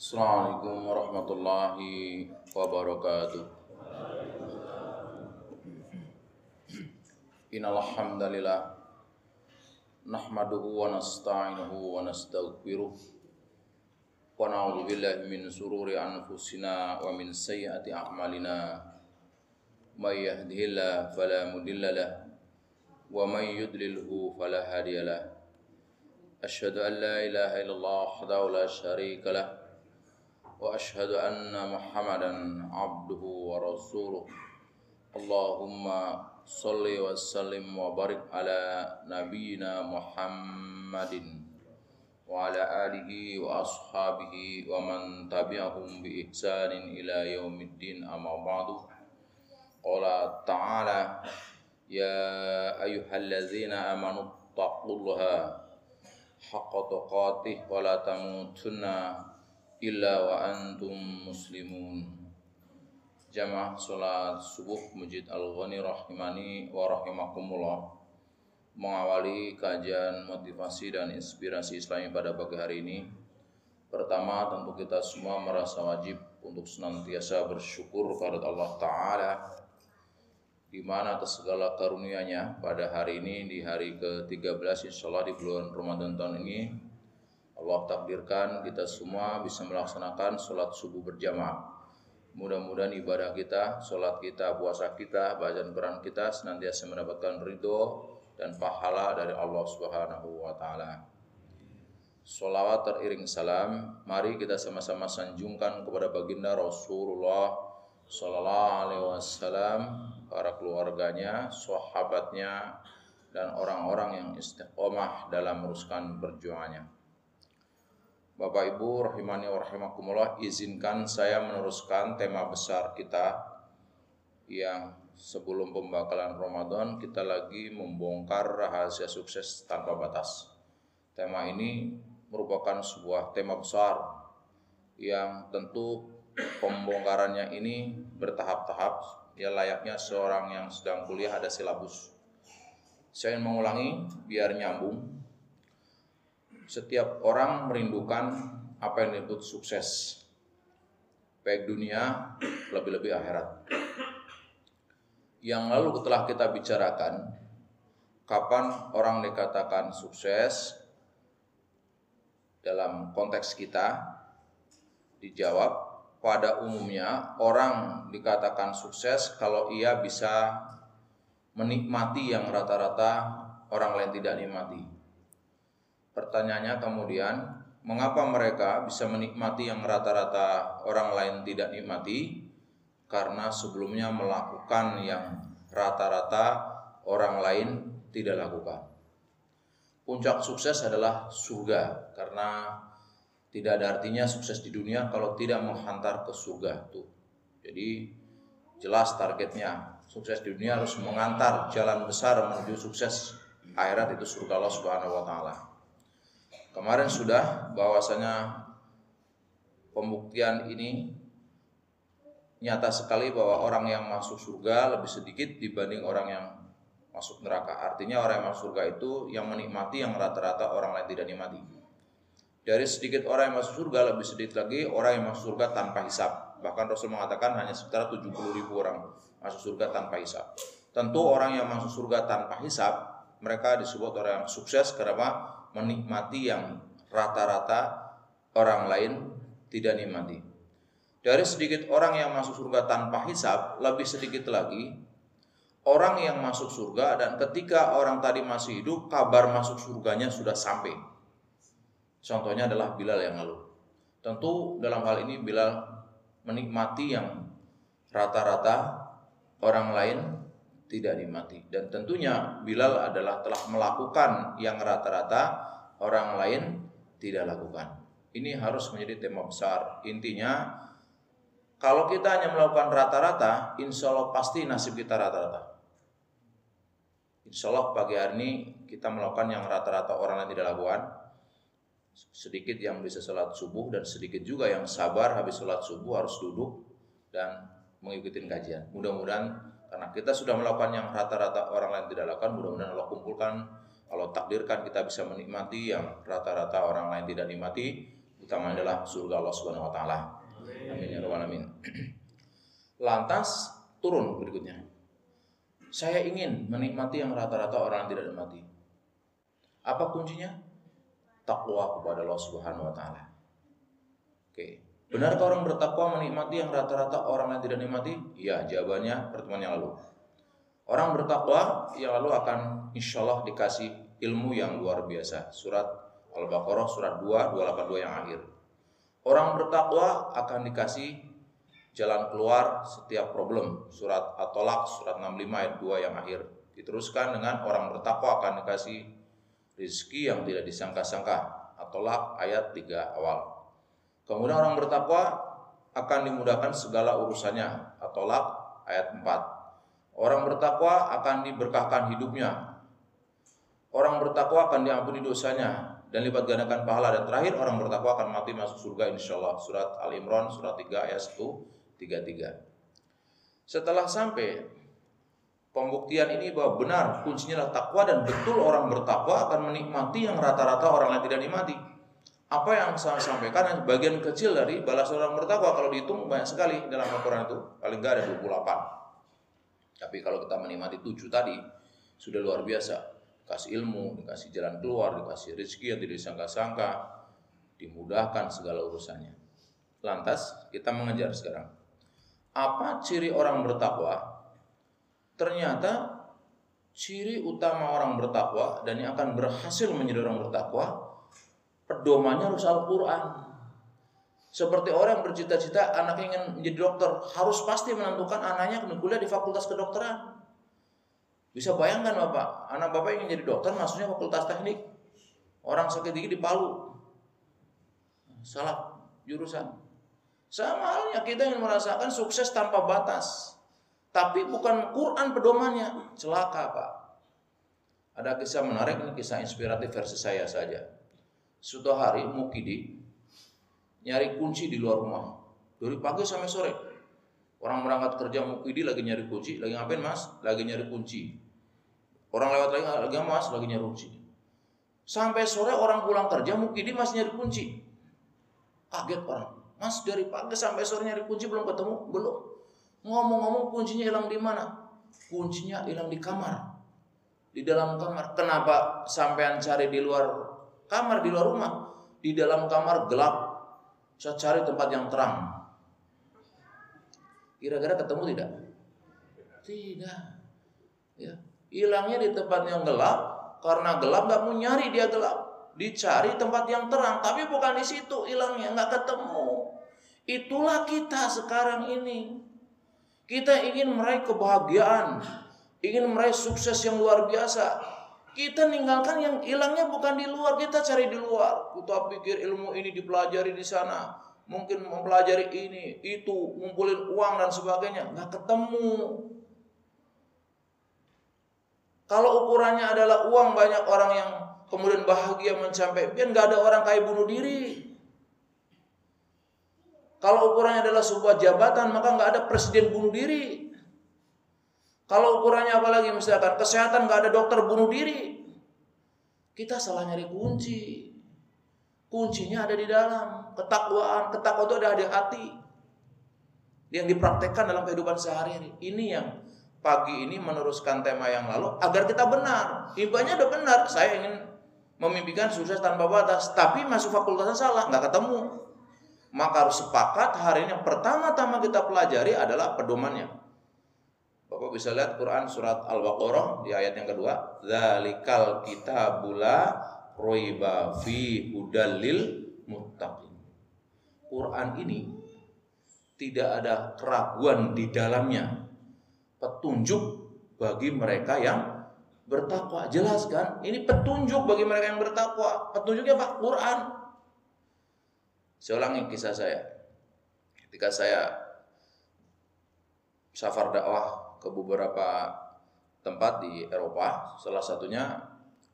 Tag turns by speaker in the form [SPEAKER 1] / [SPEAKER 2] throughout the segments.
[SPEAKER 1] Assalamualaikum warahmatullahi wabarakatuh. Innal hamdalillah nahmaduhu wa nasta'inuhu wa nastaghfiruh wa na'udzu billahi min sururi anfusina wa min sayyiati a'malina may yahdihillahu fala mudilla wa may yudlilhu fala hadiya lahu Asyhadu an la ilaha illallah wahdahu la wa asyhadu anna Muhammadan abduhu wa rasuluh. Allahumma salli wa sallim wa barik ala nabiyyina Muhammadin wa ala alihi wa ashabihi wa man tabi'ahum bi ihsanin ila yaumiddin amma ba'du. Qala ta'ala ya ayyuhallazina amanu illa wa antum muslimun. Jamaah salat subuh Masjid Al-Ghani rahimani wa rahimakumullah. Mengawali kajian motivasi dan inspirasi islami pada pagi hari ini. Pertama tentu kita semua merasa wajib untuk senantiasa bersyukur kepada Allah Ta'ala di mana atas segala karunia-Nya pada hari ini di hari ke-13 insya Allah di bulan Ramadan tahun ini Allah takdirkan kita semua bisa melaksanakan sholat subuh berjamaah. Mudah-mudahan ibadah kita, sholat kita, puasa kita, bacaan Quran kita senantiasa mendapatkan ridho dan pahala dari Allah Subhanahu wa taala. Salawat teriring salam, mari kita sama-sama sanjungkan kepada baginda Rasulullah sallallahu alaihi wasallam para keluarganya, sahabatnya, dan orang-orang yang istiqomah dalam meruskan perjuangannya. Bapak Ibu rahimani wa rahimakumullah, izinkan saya meneruskan tema besar kita yang sebelum pembakalan Ramadan kita lagi membongkar rahasia sukses tanpa batas. Tema ini merupakan sebuah tema besar yang tentu pembongkarannya ini bertahap-tahap ya layaknya seorang yang sedang kuliah ada silabus. Saya ingin mengulangi biar nyambung. Setiap orang merindukan apa yang disebut sukses. Baik dunia, lebih-lebih akhirat. Yang lalu telah kita bicarakan kapan orang dikatakan sukses dalam konteks kita dijawab pada umumnya orang dikatakan sukses kalau ia bisa menikmati yang rata-rata orang lain tidak nikmati. Pertanyaannya kemudian, mengapa mereka bisa menikmati yang rata-rata orang lain tidak nikmati? Karena sebelumnya melakukan yang rata-rata orang lain tidak lakukan. Puncak sukses adalah surga karena tidak ada artinya sukses di dunia kalau tidak menghantar ke surga tuh. Jadi jelas targetnya sukses di dunia harus mengantar jalan besar menuju sukses akhirat itu surga Allah Subhanahu wa taala. Kemarin sudah bahwasanya pembuktian ini nyata sekali bahwa orang yang masuk surga lebih sedikit dibanding orang yang masuk neraka. Artinya orang yang masuk surga itu yang menikmati yang rata-rata orang lain tidak nikmati. Dari sedikit orang yang masuk surga lebih sedikit lagi orang yang masuk surga tanpa hisap. Bahkan Rasul mengatakan hanya sekitar 70 ribu orang masuk surga tanpa hisap. Tentu orang yang masuk surga tanpa hisap mereka disebut orang yang sukses karena menikmati yang rata-rata orang lain tidak nikmati. Dari sedikit orang yang masuk surga tanpa hisap, lebih sedikit lagi orang yang masuk surga dan ketika orang tadi masih hidup, kabar masuk surganya sudah sampai. Contohnya adalah Bilal yang lalu. Tentu dalam hal ini Bilal menikmati yang rata-rata orang lain tidak nikmati. Dan tentunya Bilal adalah telah melakukan yang rata-rata orang lain tidak lakukan. Ini harus menjadi tema besar. Intinya, kalau kita hanya melakukan rata-rata, insya Allah pasti nasib kita rata-rata. Insya Allah pagi hari ini kita melakukan yang rata-rata orang lain tidak lakukan. Sedikit yang bisa sholat subuh dan sedikit juga yang sabar habis sholat subuh harus duduk dan mengikuti kajian. Mudah-mudahan karena kita sudah melakukan yang rata-rata orang lain tidak lakukan, mudah-mudahan Allah kumpulkan, Allah takdirkan kita bisa menikmati yang rata-rata orang lain tidak nikmati utama adalah surga Allah Subhanahu wa taala. Amin ya rabbal alamin. Lantas turun berikutnya. Saya ingin menikmati yang rata-rata orang tidak nikmati. Apa kuncinya? Takwa kepada Allah Subhanahu wa taala. Oke. Benarkah orang bertakwa menikmati yang rata-rata orang yang tidak nikmati? Iya, jawabannya pertemuan yang lalu. Orang bertakwa yang lalu akan insya Allah dikasih ilmu yang luar biasa. Surat Al-Baqarah surat 2, 282 yang akhir. Orang bertakwa akan dikasih jalan keluar setiap problem. Surat At-Tolak surat 65 ayat 2 yang akhir. Diteruskan dengan orang bertakwa akan dikasih rezeki yang tidak disangka-sangka. At-Tolak ayat 3 awal. Kemudian orang bertakwa akan dimudahkan segala urusannya. At-Tolak ayat 4. Orang bertakwa akan diberkahkan hidupnya. Orang bertakwa akan diampuni dosanya dan lipat gandakan pahala. Dan terakhir orang bertakwa akan mati masuk surga insya Allah. Surat Al-Imran surat 3 ayat 1 33. Setelah sampai pembuktian ini bahwa benar kuncinya adalah takwa dan betul orang bertakwa akan menikmati yang rata-rata orang lain tidak nikmati. Apa yang saya sampaikan hanya bagian kecil dari balas orang bertakwa kalau dihitung banyak sekali dalam Al-Quran itu paling nggak ada 28. Tapi kalau kita menikmati tujuh tadi sudah luar biasa. Kasih ilmu, dikasih jalan keluar, dikasih rezeki yang tidak disangka-sangka, dimudahkan segala urusannya. Lantas kita mengejar sekarang. Apa ciri orang bertakwa? Ternyata ciri utama orang bertakwa dan yang akan berhasil menjadi orang bertakwa pedomannya harus Al-Quran seperti orang yang bercita-cita anaknya ingin menjadi dokter, harus pasti menentukan anaknya kuliah di fakultas kedokteran. Bisa bayangkan Bapak, anak Bapak ingin jadi dokter maksudnya fakultas teknik. Orang sakit gigi di Palu. Salah jurusan. Sama halnya kita ingin merasakan sukses tanpa batas. Tapi bukan Quran pedomannya. Celaka Pak. Ada kisah menarik, ini kisah inspiratif versi saya saja. Suatu hari Mukidi nyari kunci di luar rumah dari pagi sampai sore. Orang berangkat kerja mukidi lagi nyari kunci, lagi ngapain mas? Lagi nyari kunci. Orang lewat lagi lagi mas, lagi nyari kunci. Sampai sore orang pulang kerja mukidi masih nyari kunci. Kaget orang. Mas dari pagi sampai sore nyari kunci belum ketemu? Belum. Ngomong-ngomong kuncinya hilang di mana? Kuncinya hilang di kamar. Di dalam kamar. Kenapa sampean cari di luar kamar, di luar rumah? Di dalam kamar gelap, saya cari tempat yang terang. Kira-kira ketemu tidak? Tidak. Ya. Hilangnya di tempat yang gelap karena gelap nggak mau nyari dia gelap. Dicari tempat yang terang, tapi bukan di situ hilangnya nggak ketemu. Itulah kita sekarang ini. Kita ingin meraih kebahagiaan, ingin meraih sukses yang luar biasa. Kita ninggalkan yang hilangnya bukan di luar, kita cari di luar. Kita pikir ilmu ini dipelajari di sana. Mungkin mempelajari ini, itu, ngumpulin uang dan sebagainya. Nggak ketemu. Kalau ukurannya adalah uang banyak orang yang kemudian bahagia mencapai biar nggak ada orang kaya bunuh diri. Kalau ukurannya adalah sebuah jabatan maka nggak ada presiden bunuh diri. Kalau ukurannya apalagi misalkan kesehatan nggak ada dokter bunuh diri, kita salah nyari kunci. Kuncinya ada di dalam ketakwaan. Ketakwaan itu ada di hati yang dipraktekkan dalam kehidupan sehari-hari. Ini yang pagi ini meneruskan tema yang lalu agar kita benar. Ibanya udah benar. Saya ingin memimpikan sukses tanpa batas, tapi masuk fakultasnya salah, nggak ketemu. Maka harus sepakat hari ini yang pertama-tama kita pelajari adalah pedomannya. Bapak bisa lihat Quran surat Al-Baqarah di ayat yang kedua, "Dzalikal kitabula roiba fi hudalil muttaqin." Quran ini tidak ada keraguan di dalamnya. Petunjuk bagi mereka yang bertakwa. Jelas kan? Ini petunjuk bagi mereka yang bertakwa. Petunjuknya Pak Quran. Saya ulangi kisah saya. Ketika saya safar dakwah ke beberapa tempat di Eropa. Salah satunya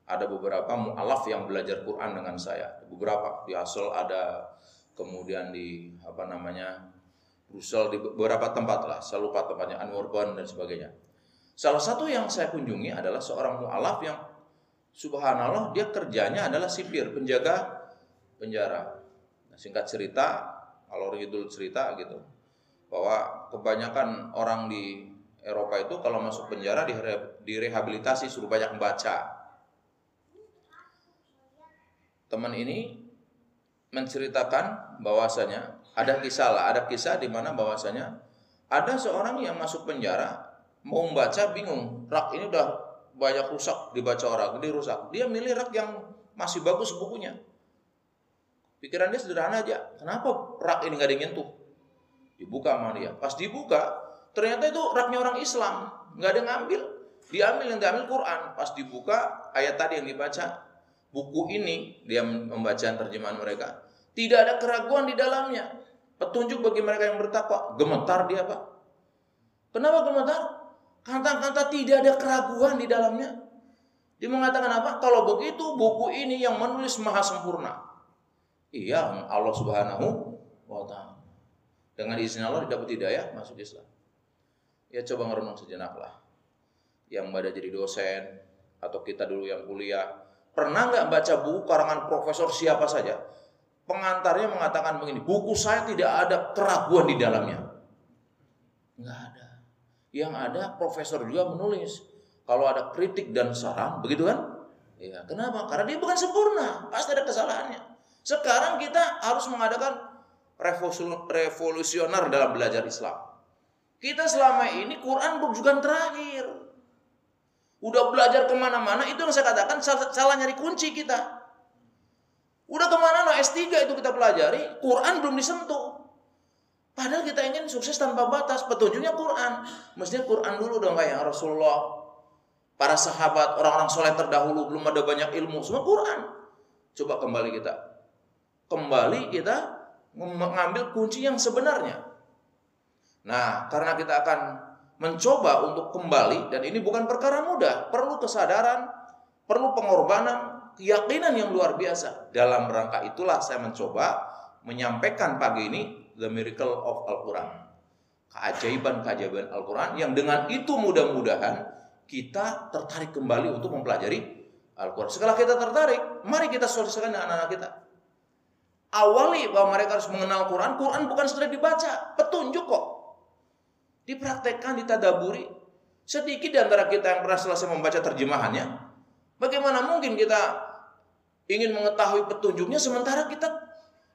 [SPEAKER 1] ada beberapa mu'alaf yang belajar Quran dengan saya. Beberapa di Asel ada, kemudian di apa namanya Brussels di beberapa tempat lah. Saya lupa tempatnya Anwar dan sebagainya. Salah satu yang saya kunjungi adalah seorang mu'alaf yang subhanallah dia kerjanya adalah sipir, penjaga penjara. Singkat cerita, kalau Ridul cerita gitu, bahwa kebanyakan orang di Eropa itu kalau masuk penjara direhabilitasi suruh banyak membaca. Teman ini menceritakan bahwasanya ada kisah lah, ada kisah di mana bahwasanya ada seorang yang masuk penjara mau membaca bingung, rak ini udah banyak rusak dibaca orang, ini rusak. Dia milih rak yang masih bagus bukunya. Pikiran dia sederhana aja. Kenapa rak ini nggak diyentuh? Dibuka sama dia. Pas dibuka, ternyata itu raknya orang Islam, nggak ada ngambil. Diambil yang diambil Quran. Pas dibuka ayat tadi yang dibaca, buku ini dia membaca terjemahan mereka. Tidak ada keraguan di dalamnya. Petunjuk bagi mereka yang bertakwa. Gemetar dia, Pak. Kenapa gemetar? Kata-kata tidak ada keraguan di dalamnya. Dia mengatakan apa? Kalau begitu buku ini yang menulis maha sempurna. Iya, Allah Subhanahu wa taala. Dengan izin Allah didapat hidayah masuk Islam. Ya coba ngerenung sejenak lah. Yang pada jadi dosen atau kita dulu yang kuliah, Pernah nggak baca buku karangan profesor siapa saja? Pengantarnya mengatakan begini, buku saya tidak ada keraguan di dalamnya. Nggak ada. Yang ada profesor juga menulis. Kalau ada kritik dan saran, begitu kan? Ya, kenapa? Karena dia bukan sempurna, pasti ada kesalahannya. Sekarang kita harus mengadakan revolusioner dalam belajar Islam. Kita selama ini Quran rujukan terakhir. Udah belajar ke mana-mana, itu yang saya katakan salah, nyari kunci kita. Udah ke mana-mana, S3 itu kita pelajari, Quran belum disentuh. Padahal kita ingin sukses tanpa batas, petunjuknya Quran. Mestinya Quran dulu dong kayak Rasulullah, para sahabat, orang-orang soleh terdahulu, belum ada banyak ilmu, semua Quran. Coba kembali kita. Kembali kita mengambil kunci yang sebenarnya. Nah, karena kita akan mencoba untuk kembali dan ini bukan perkara mudah, perlu kesadaran, perlu pengorbanan, keyakinan yang luar biasa. Dalam rangka itulah saya mencoba menyampaikan pagi ini the miracle of Al-Qur'an. Keajaiban-keajaiban Al-Qur'an yang dengan itu mudah-mudahan kita tertarik kembali untuk mempelajari Al-Quran. Setelah kita tertarik, mari kita sosialisasikan dengan anak-anak kita. Awali bahwa mereka harus mengenal Quran. Quran bukan sekedar dibaca, petunjuk kok dipraktekkan, ditadaburi. Sedikit di antara kita yang pernah selesai membaca terjemahannya, bagaimana mungkin kita ingin mengetahui petunjuknya sementara kita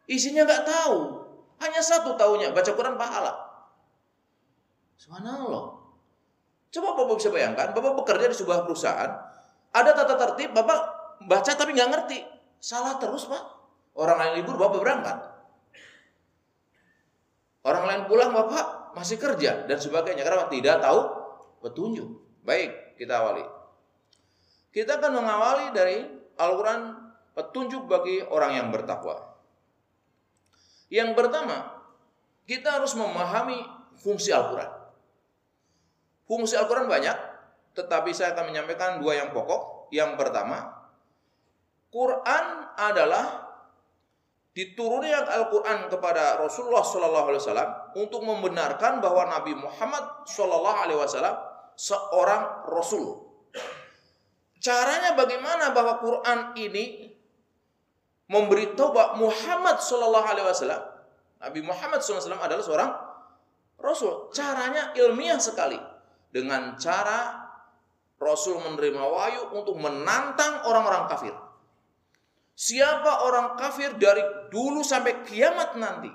[SPEAKER 1] isinya nggak tahu. Hanya satu tahunya, baca Quran pahala. Subhanallah. Coba Bapak bisa bayangkan, Bapak bekerja di sebuah perusahaan, ada tata tertib, Bapak baca tapi nggak ngerti. Salah terus, Pak. Orang lain libur, Bapak berangkat. Orang lain pulang, Bapak masih kerja dan sebagainya karena tidak tahu petunjuk. Baik, kita awali. Kita akan mengawali dari Al-Quran petunjuk bagi orang yang bertakwa. Yang pertama, kita harus memahami fungsi Al-Quran. Fungsi Al-Quran banyak, tetapi saya akan menyampaikan dua yang pokok. Yang pertama, Quran adalah diturunnya Al-Quran kepada Rasulullah Sallallahu Alaihi Wasallam untuk membenarkan bahwa Nabi Muhammad Sallallahu Alaihi Wasallam seorang Rasul. Caranya bagaimana bahwa Quran ini memberitahu bahwa Muhammad Sallallahu Alaihi Wasallam, Nabi Muhammad SAW adalah seorang Rasul. Caranya ilmiah sekali dengan cara Rasul menerima wahyu untuk menantang orang-orang kafir. Siapa orang kafir dari dulu sampai kiamat nanti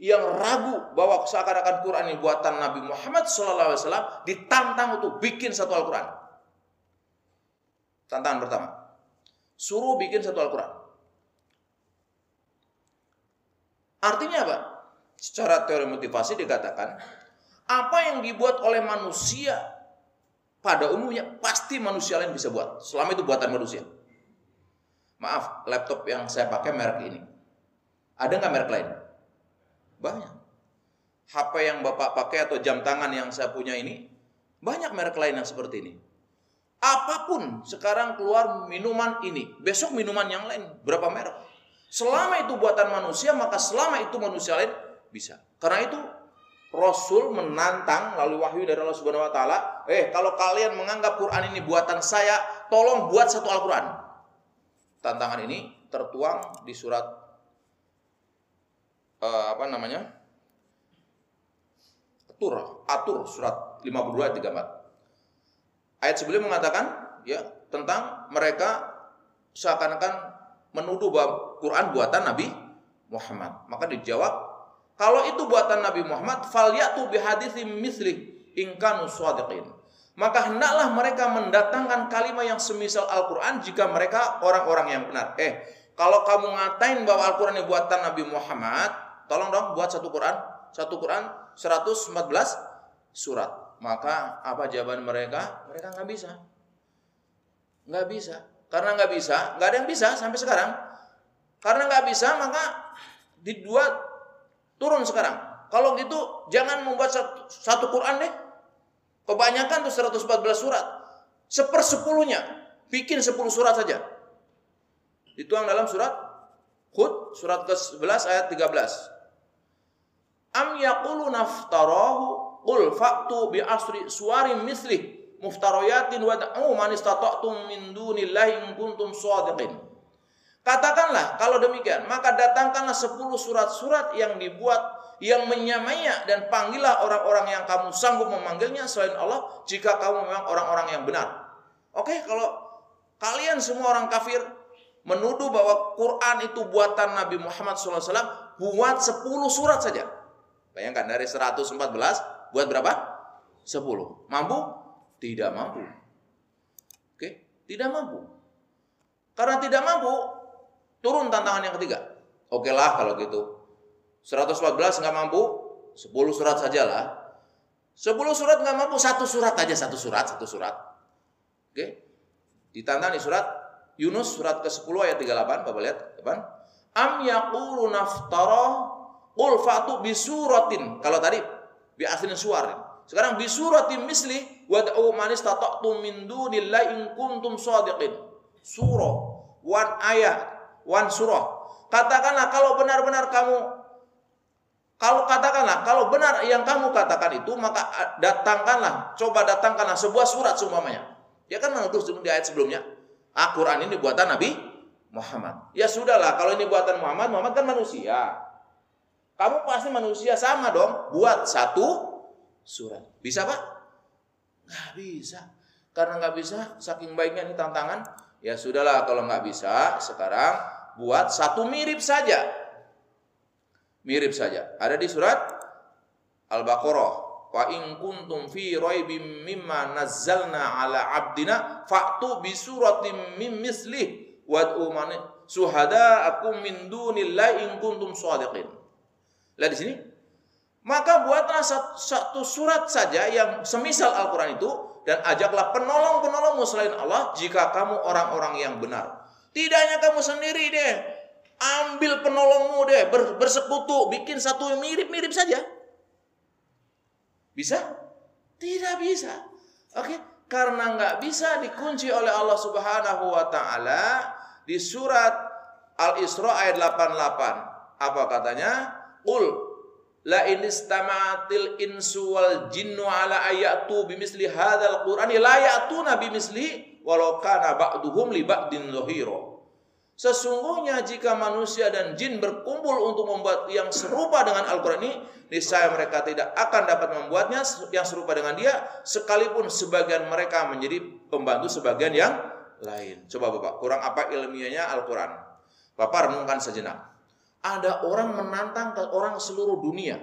[SPEAKER 1] yang ragu bahwa seakan-akan Quran ini buatan Nabi Muhammad SAW ditantang untuk bikin satu Al-Quran. Tantangan pertama, suruh bikin satu Al-Quran. Artinya apa? Secara teori motivasi dikatakan, apa yang dibuat oleh manusia pada umumnya pasti manusia lain bisa buat. Selama itu buatan manusia. Maaf, laptop yang saya pakai merek ini. Ada nggak merek lain? Banyak. HP yang Bapak pakai atau jam tangan yang saya punya ini, banyak merek lain yang seperti ini. Apa pun sekarang keluar minuman ini, besok minuman yang lain, berapa merek? Selama itu buatan manusia, maka selama itu manusia lain bisa. Karena itu Rasul menantang lalu wahyu dari Allah Subhanahu wa taala, "Eh, kalau kalian menganggap Quran ini buatan saya, tolong buat satu Al-Qur'an." Tantangan ini tertuang di surat uh, apa namanya? Atur, atur surat 52 ayat 34. Ayat sebelum mengatakan ya tentang mereka seakan-akan menuduh bahwa Quran buatan Nabi Muhammad. Maka dijawab, kalau itu buatan Nabi Muhammad, falyatu bihaditsim misli ingkanu shadiqin. Maka hendaklah mereka mendatangkan kalimat yang semisal Al-Quran jika mereka orang-orang yang benar. Eh, kalau kamu ngatain bahwa Al-Quran ini buatan Nabi Muhammad, tolong dong buat satu Quran. Satu Quran 114 surat. Maka apa jawaban mereka? Mereka nggak bisa. Nggak bisa. Karena nggak bisa, nggak ada yang bisa sampai sekarang. Karena nggak bisa, maka dibuat turun sekarang. Kalau gitu, jangan membuat satu, satu Quran deh. Kebanyakan tuh 114 surat. Sepersepuluhnya, bikin 10 surat saja. Dituang dalam surat Hud, surat ke-11 ayat 13 am yaqulu naftarahu qul fa'tu bi asri suwarin misli muftarayatin wa da'u man istata'tum min dunillahi in kuntum shadiqin Katakanlah kalau demikian maka datangkanlah 10 surat-surat yang dibuat yang menyamainya dan panggillah orang-orang yang kamu sanggup memanggilnya selain Allah jika kamu memang orang-orang yang benar. Oke, kalau kalian semua orang kafir menuduh bahwa Quran itu buatan Nabi Muhammad SAW, buat 10 surat saja. Bayangkan dari 114 buat berapa? 10. Mampu? Tidak mampu. Oke, tidak mampu. Karena tidak mampu, turun tantangan yang ketiga. Oke lah kalau gitu. 114 nggak mampu, 10 surat sajalah. 10 surat nggak mampu, satu surat aja, satu surat, satu surat. Oke. Ditantang di surat Yunus surat ke-10 ayat 38, Bapak lihat, depan. Am yaqulu naftara Qul fatu bisuratin. Kalau tadi bi aslin suar. Sekarang bisuratin misli wad'u man istata'tum min dunillahi in kuntum shadiqin. Surah, one ayat, one surah. Katakanlah kalau benar-benar kamu kalau katakanlah, kalau benar yang kamu katakan itu, maka datangkanlah, coba datangkanlah sebuah surat seumpamanya. Dia kan menuduh di ayat sebelumnya. Al-Quran ini buatan Nabi Muhammad. Ya sudahlah, kalau ini buatan Muhammad, Muhammad kan manusia. Kamu pasti manusia sama dong. Buat satu surat. Bisa pak? Nggak bisa. Karena nggak bisa, saking baiknya ini tantangan. Ya sudahlah kalau nggak bisa, sekarang buat satu mirip saja. Mirip saja. Ada di surat Al-Baqarah. Wa in kuntum fi raibim mimma nazzalna ala abdina fa'tu bi suratin mim mislih wad'u man suhada'akum min dunillahi in kuntum shadiqin. Lihat di sini. Maka buatlah satu surat saja yang semisal Al-Quran itu dan ajaklah penolong-penolongmu selain Allah jika kamu orang-orang yang benar. Tidak hanya kamu sendiri deh. Ambil penolongmu deh, bersekutu, bikin satu mirip-mirip saja. Bisa? Tidak bisa. Oke, karena nggak bisa dikunci oleh Allah Subhanahu wa taala di surat Al-Isra ayat 88. Apa katanya? Qul la in istama'atil insu wal jinnu ala ayatu bimisli hadzal qur'ani la ya'tuna bimisli walau kana ba'duhum li ba'din zahira. Sesungguhnya jika manusia dan jin berkumpul untuk membuat yang serupa dengan Al-Quran ini, niscaya mereka tidak akan dapat membuatnya yang serupa dengan dia, sekalipun sebagian mereka menjadi pembantu sebagian yang lain. Coba Bapak, kurang apa ilmiahnya Al-Quran? Bapak renungkan sejenak ada orang menantang ke orang seluruh dunia.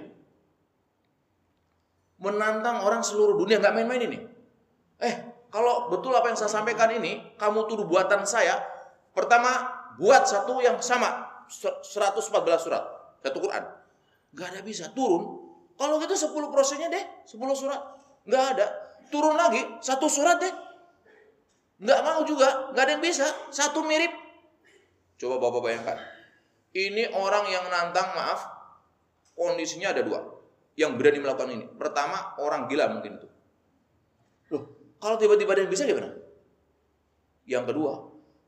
[SPEAKER 1] Menantang orang seluruh dunia, nggak main-main ini. Eh, kalau betul apa yang saya sampaikan ini, kamu tuduh buatan saya, pertama buat satu yang sama, 114 surat, satu Quran. Nggak ada bisa, turun. Kalau gitu 10 prosesnya deh, 10 surat. Nggak ada. Turun lagi, satu surat deh. Nggak mau juga, nggak ada yang bisa. Satu mirip. Coba Bapak bayangkan ini orang yang nantang, maaf, kondisinya ada dua. Yang berani melakukan ini. Pertama, orang gila mungkin itu. Loh, kalau tiba-tiba ada yang bisa gimana? Yang kedua,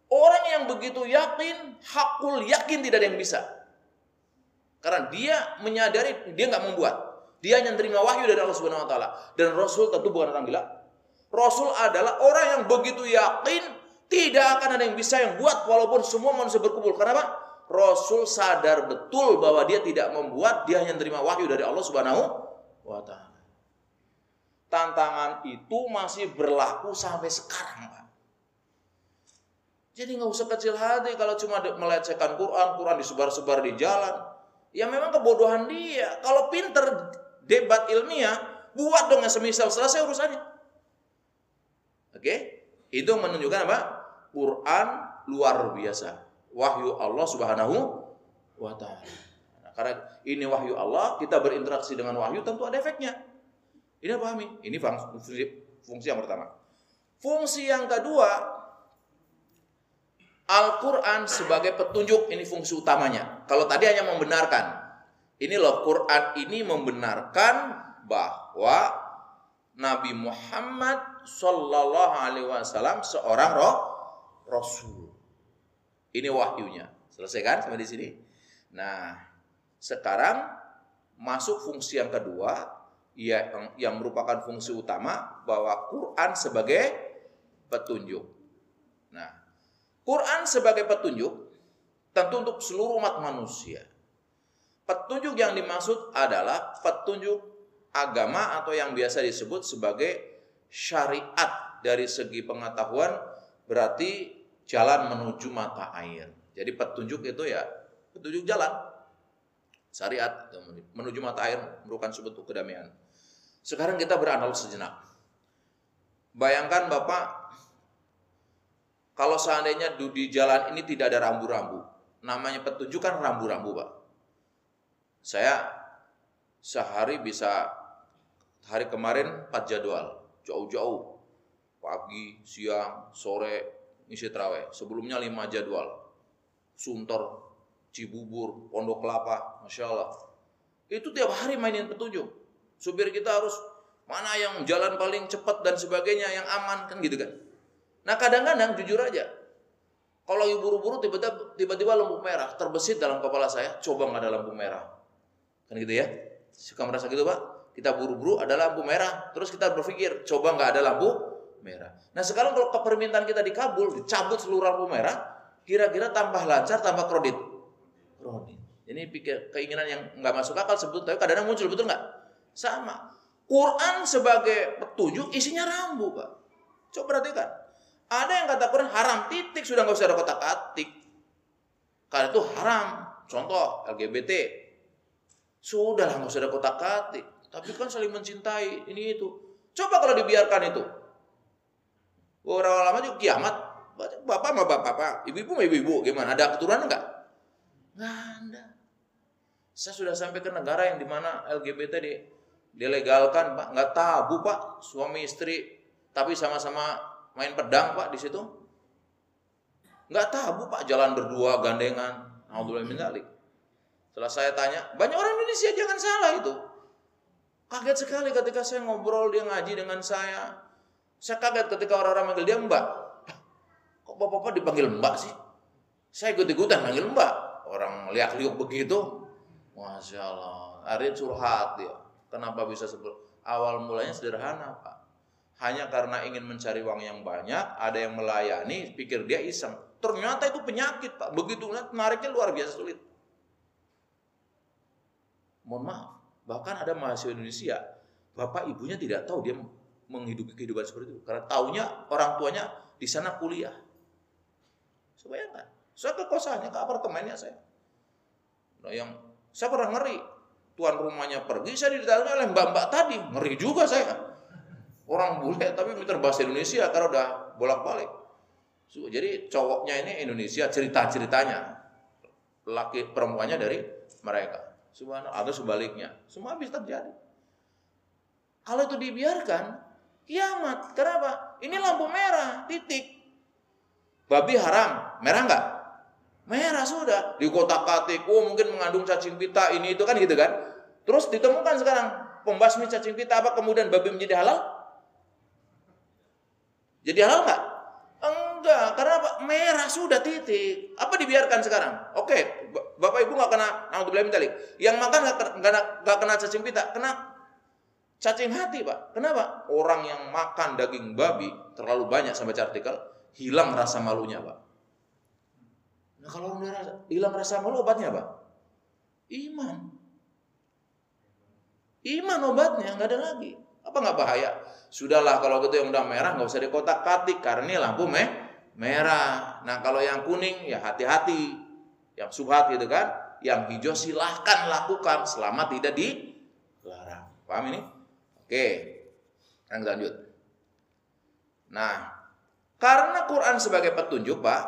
[SPEAKER 1] orang yang begitu yakin, hakul yakin tidak ada yang bisa. Karena dia menyadari dia nggak membuat. Dia hanya terima wahyu dari Allah Subhanahu wa taala. Dan Rasul tentu bukan orang gila. Rasul adalah orang yang begitu yakin tidak akan ada yang bisa yang buat walaupun semua manusia berkumpul. Kenapa? Rasul sadar betul bahwa dia tidak membuat, dia hanya menerima wahyu dari Allah Subhanahu wa taala. Tantangan itu masih berlaku sampai sekarang, Pak. Jadi nggak usah kecil hati kalau cuma melecehkan Quran, Quran disebar-sebar di jalan. Ya memang kebodohan dia. Kalau pinter debat ilmiah, buat dong yang semisal selesai urusannya. Oke? Itu menunjukkan apa? Quran luar biasa wahyu Allah Subhanahu wa taala. Nah, karena ini wahyu Allah, kita berinteraksi dengan wahyu tentu ada efeknya. Ini pahami? Ini fungsi, fungsi yang pertama. Fungsi yang kedua, Al-Quran sebagai petunjuk, ini fungsi utamanya. Kalau tadi hanya membenarkan. Ini loh, Quran ini membenarkan bahwa Nabi Muhammad Sallallahu Alaihi Wasallam seorang roh, Rasul. Ini wahyunya. Selesai kan sampai di sini? Nah, sekarang masuk fungsi yang kedua ya, yang, yang merupakan fungsi utama bahwa Quran sebagai petunjuk. Quran sebagai petunjuk tentu untuk seluruh umat manusia. Petunjuk yang dimaksud adalah petunjuk agama atau yang biasa disebut sebagai syariat dari segi pengetahuan berarti jalan menuju mata air. Jadi petunjuk itu ya petunjuk jalan. Syariat menuju mata air merupakan sebuah kedamaian. Sekarang kita beranalogi sejenak. Bayangkan Bapak kalau seandainya di jalan ini tidak ada rambu-rambu. Namanya petunjuk kan rambu-rambu, Pak. Saya sehari bisa hari kemarin 4 jadwal, jauh-jauh. Pagi, siang, sore, ngisi terawih. Sebelumnya lima jadwal. Sunter, Cibubur, Pondok Kelapa, Masya Allah. Itu tiap hari mainin petunjuk. Supir kita harus mana yang jalan paling cepat dan sebagainya, yang aman, kan gitu kan. Nah kadang-kadang jujur aja, kalau lagi buru-buru tiba-tiba lampu merah terbesit dalam kepala saya, coba nggak ada lampu merah. Kan gitu ya? Suka merasa gitu Pak? Kita buru-buru ada lampu merah, terus kita berpikir, coba nggak ada lampu merah. Nah sekarang kalau kepermintaan kita dikabul, dicabut seluruh lampu merah, kira-kira tambah lancar, tambah kredit. Kredit. Ini pikir keinginan yang nggak masuk akal sebetulnya, tapi kadang-kadang muncul betul nggak? Sama. Quran sebagai petunjuk isinya rambu, Pak. Coba perhatikan. Ada yang kata Quran haram, titik sudah nggak usah ada kotak atik. Karena itu haram. Contoh LGBT. Sudah lah nggak usah ada kotak atik. Tapi kan saling mencintai ini itu. Coba kalau dibiarkan itu, Orang lama juga kiamat. Bapak bapak, bapak, ibu-ibu ibu-ibu, gimana? Ada keturunan enggak? Enggak ada. Saya sudah sampai ke negara yang di mana LGBT di, dilegalkan, Pak. Enggak tabu, Pak. Suami istri, tapi sama-sama main pedang, Pak, di situ. Enggak tabu, Pak. Jalan berdua, gandengan. Alhamdulillah Setelah saya tanya, banyak orang Indonesia jangan salah itu. Kaget sekali ketika saya ngobrol dia ngaji dengan saya. Saya kaget ketika orang-orang manggil dia mbak. Kok bapak-bapak dipanggil mbak sih? Saya ikut-ikutan manggil mbak. Orang liak-liuk begitu. Masya Allah. Hari curhat dia. Kenapa bisa sebut? Awal mulanya sederhana Pak. Hanya karena ingin mencari uang yang banyak, ada yang melayani, pikir dia iseng. Ternyata itu penyakit Pak. Begitu nariknya luar biasa sulit. Mohon maaf, bahkan ada mahasiswa Indonesia, bapak ibunya tidak tahu dia menghidupi kehidupan seperti itu karena taunya orang tuanya di sana kuliah. Sebayangkan, saya ke kosannya, ke apartemennya saya. Nah, yang saya pernah ngeri, tuan rumahnya pergi, saya didatangi oleh mbak-mbak tadi, ngeri juga saya. Orang bule tapi minta bahasa Indonesia karena udah bolak-balik. Jadi cowoknya ini Indonesia cerita-ceritanya, laki perempuannya dari mereka. Subhanallah atau sebaliknya, semua bisa terjadi. Kalau itu dibiarkan, Kiamat. Kenapa? Ini lampu merah, titik. Babi haram, merah enggak? Merah sudah. Di kota katik, oh mungkin mengandung cacing pita, ini itu kan gitu kan. Terus ditemukan sekarang pembasmi cacing pita apa kemudian babi menjadi halal? Jadi halal enggak? Enggak, karena apa? Merah sudah titik. Apa dibiarkan sekarang? Oke, Bapak Ibu nggak kena naudzubillah min Yang makan nggak kena, kena cacing pita, kena Cacing hati pak. Kenapa? Orang yang makan daging babi terlalu banyak sampai artikel hilang rasa malunya pak. Nah kalau udah hilang rasa malu obatnya apa? Iman. Iman obatnya nggak ada lagi. Apa nggak bahaya? Sudahlah kalau gitu yang udah merah nggak usah dikotak katik karena ini lampu meh merah. Nah kalau yang kuning ya hati-hati. Yang subhat gitu kan. Yang hijau silahkan lakukan selama tidak dilarang. Paham ini? Oke. Yang lanjut. Nah, karena Quran sebagai petunjuk, Pak,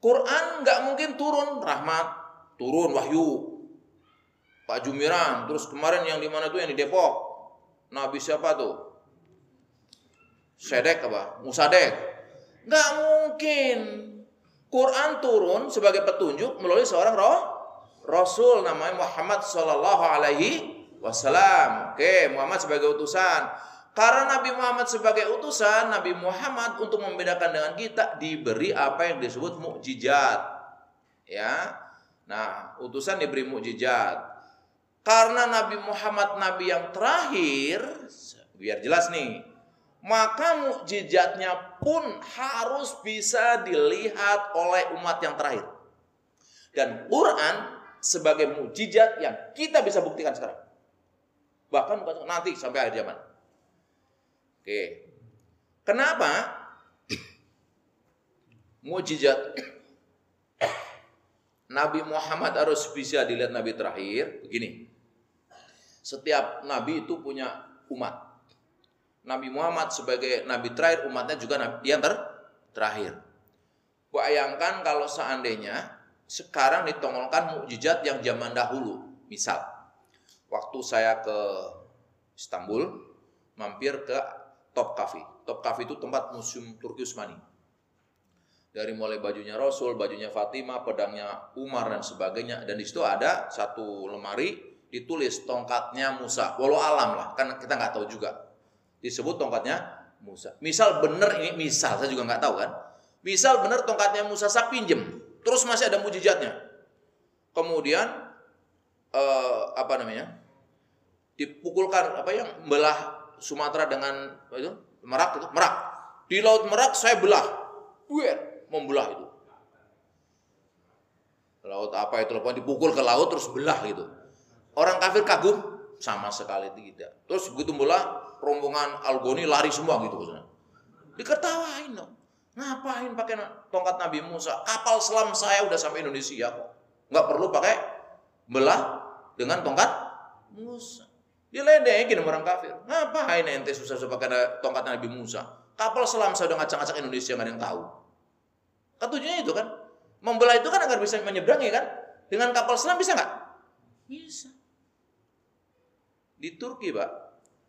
[SPEAKER 1] Quran nggak mungkin turun rahmat, turun wahyu. Pak Jumiran, terus kemarin yang di mana tuh yang di Depok, Nabi siapa tuh? Sedek apa? Musadek. Nggak mungkin. Quran turun sebagai petunjuk melalui seorang roh Rasul namanya Muhammad Sallallahu Alaihi Wasallam. Oke, Muhammad sebagai utusan. Karena Nabi Muhammad sebagai utusan, Nabi Muhammad untuk membedakan dengan kita diberi apa yang disebut mukjizat. Ya. Nah, utusan diberi mukjizat. Karena Nabi Muhammad nabi yang terakhir, biar jelas nih, maka mukjizatnya pun harus bisa dilihat oleh umat yang terakhir. Dan Quran sebagai mukjizat yang kita bisa buktikan sekarang. Bahkan nanti sampai akhir zaman. Oke. Kenapa? Mujizat Nabi Muhammad harus bisa dilihat nabi terakhir. Begini. Setiap nabi itu punya umat. Nabi Muhammad sebagai nabi terakhir umatnya juga nabi yang ter terakhir. Bayangkan kalau seandainya sekarang ditongolkan mukjizat yang zaman dahulu. Misal, waktu saya ke Istanbul, mampir ke Top Cafe. Top Cafe itu tempat museum Turki Utsmani. Dari mulai bajunya Rasul, bajunya Fatimah, pedangnya Umar dan sebagainya. Dan di situ ada satu lemari ditulis tongkatnya Musa. Walau alam lah, kan kita nggak tahu juga. Disebut tongkatnya Musa. Misal benar ini misal, saya juga nggak tahu kan. Misal benar tongkatnya Musa saya pinjem, terus masih ada mujizatnya. Kemudian eh, apa namanya? Dipukulkan apa yang belah Sumatera dengan itu Merak itu Merak. Di Laut Merak saya belah. Buer, membelah itu. Laut apa itu lepas dipukul ke laut terus belah gitu. Orang kafir kagum sama sekali tidak. Terus begitu belah rombongan Algoni lari semua gitu maksudnya. Diketawain dong. Ngapain pakai tongkat Nabi Musa? Kapal selam saya udah sampai Indonesia kok. Nggak perlu pakai belah dengan tongkat Musa. Diledekin orang kafir. Ngapain ente susah-susah pakai tongkat Nabi Musa? Kapal selam saya udah ngacak-ngacak Indonesia nggak ada yang tahu. Tujuannya itu kan. Membelah itu kan agar bisa menyeberangi kan. Dengan kapal selam bisa nggak? Bisa. Di Turki, Pak,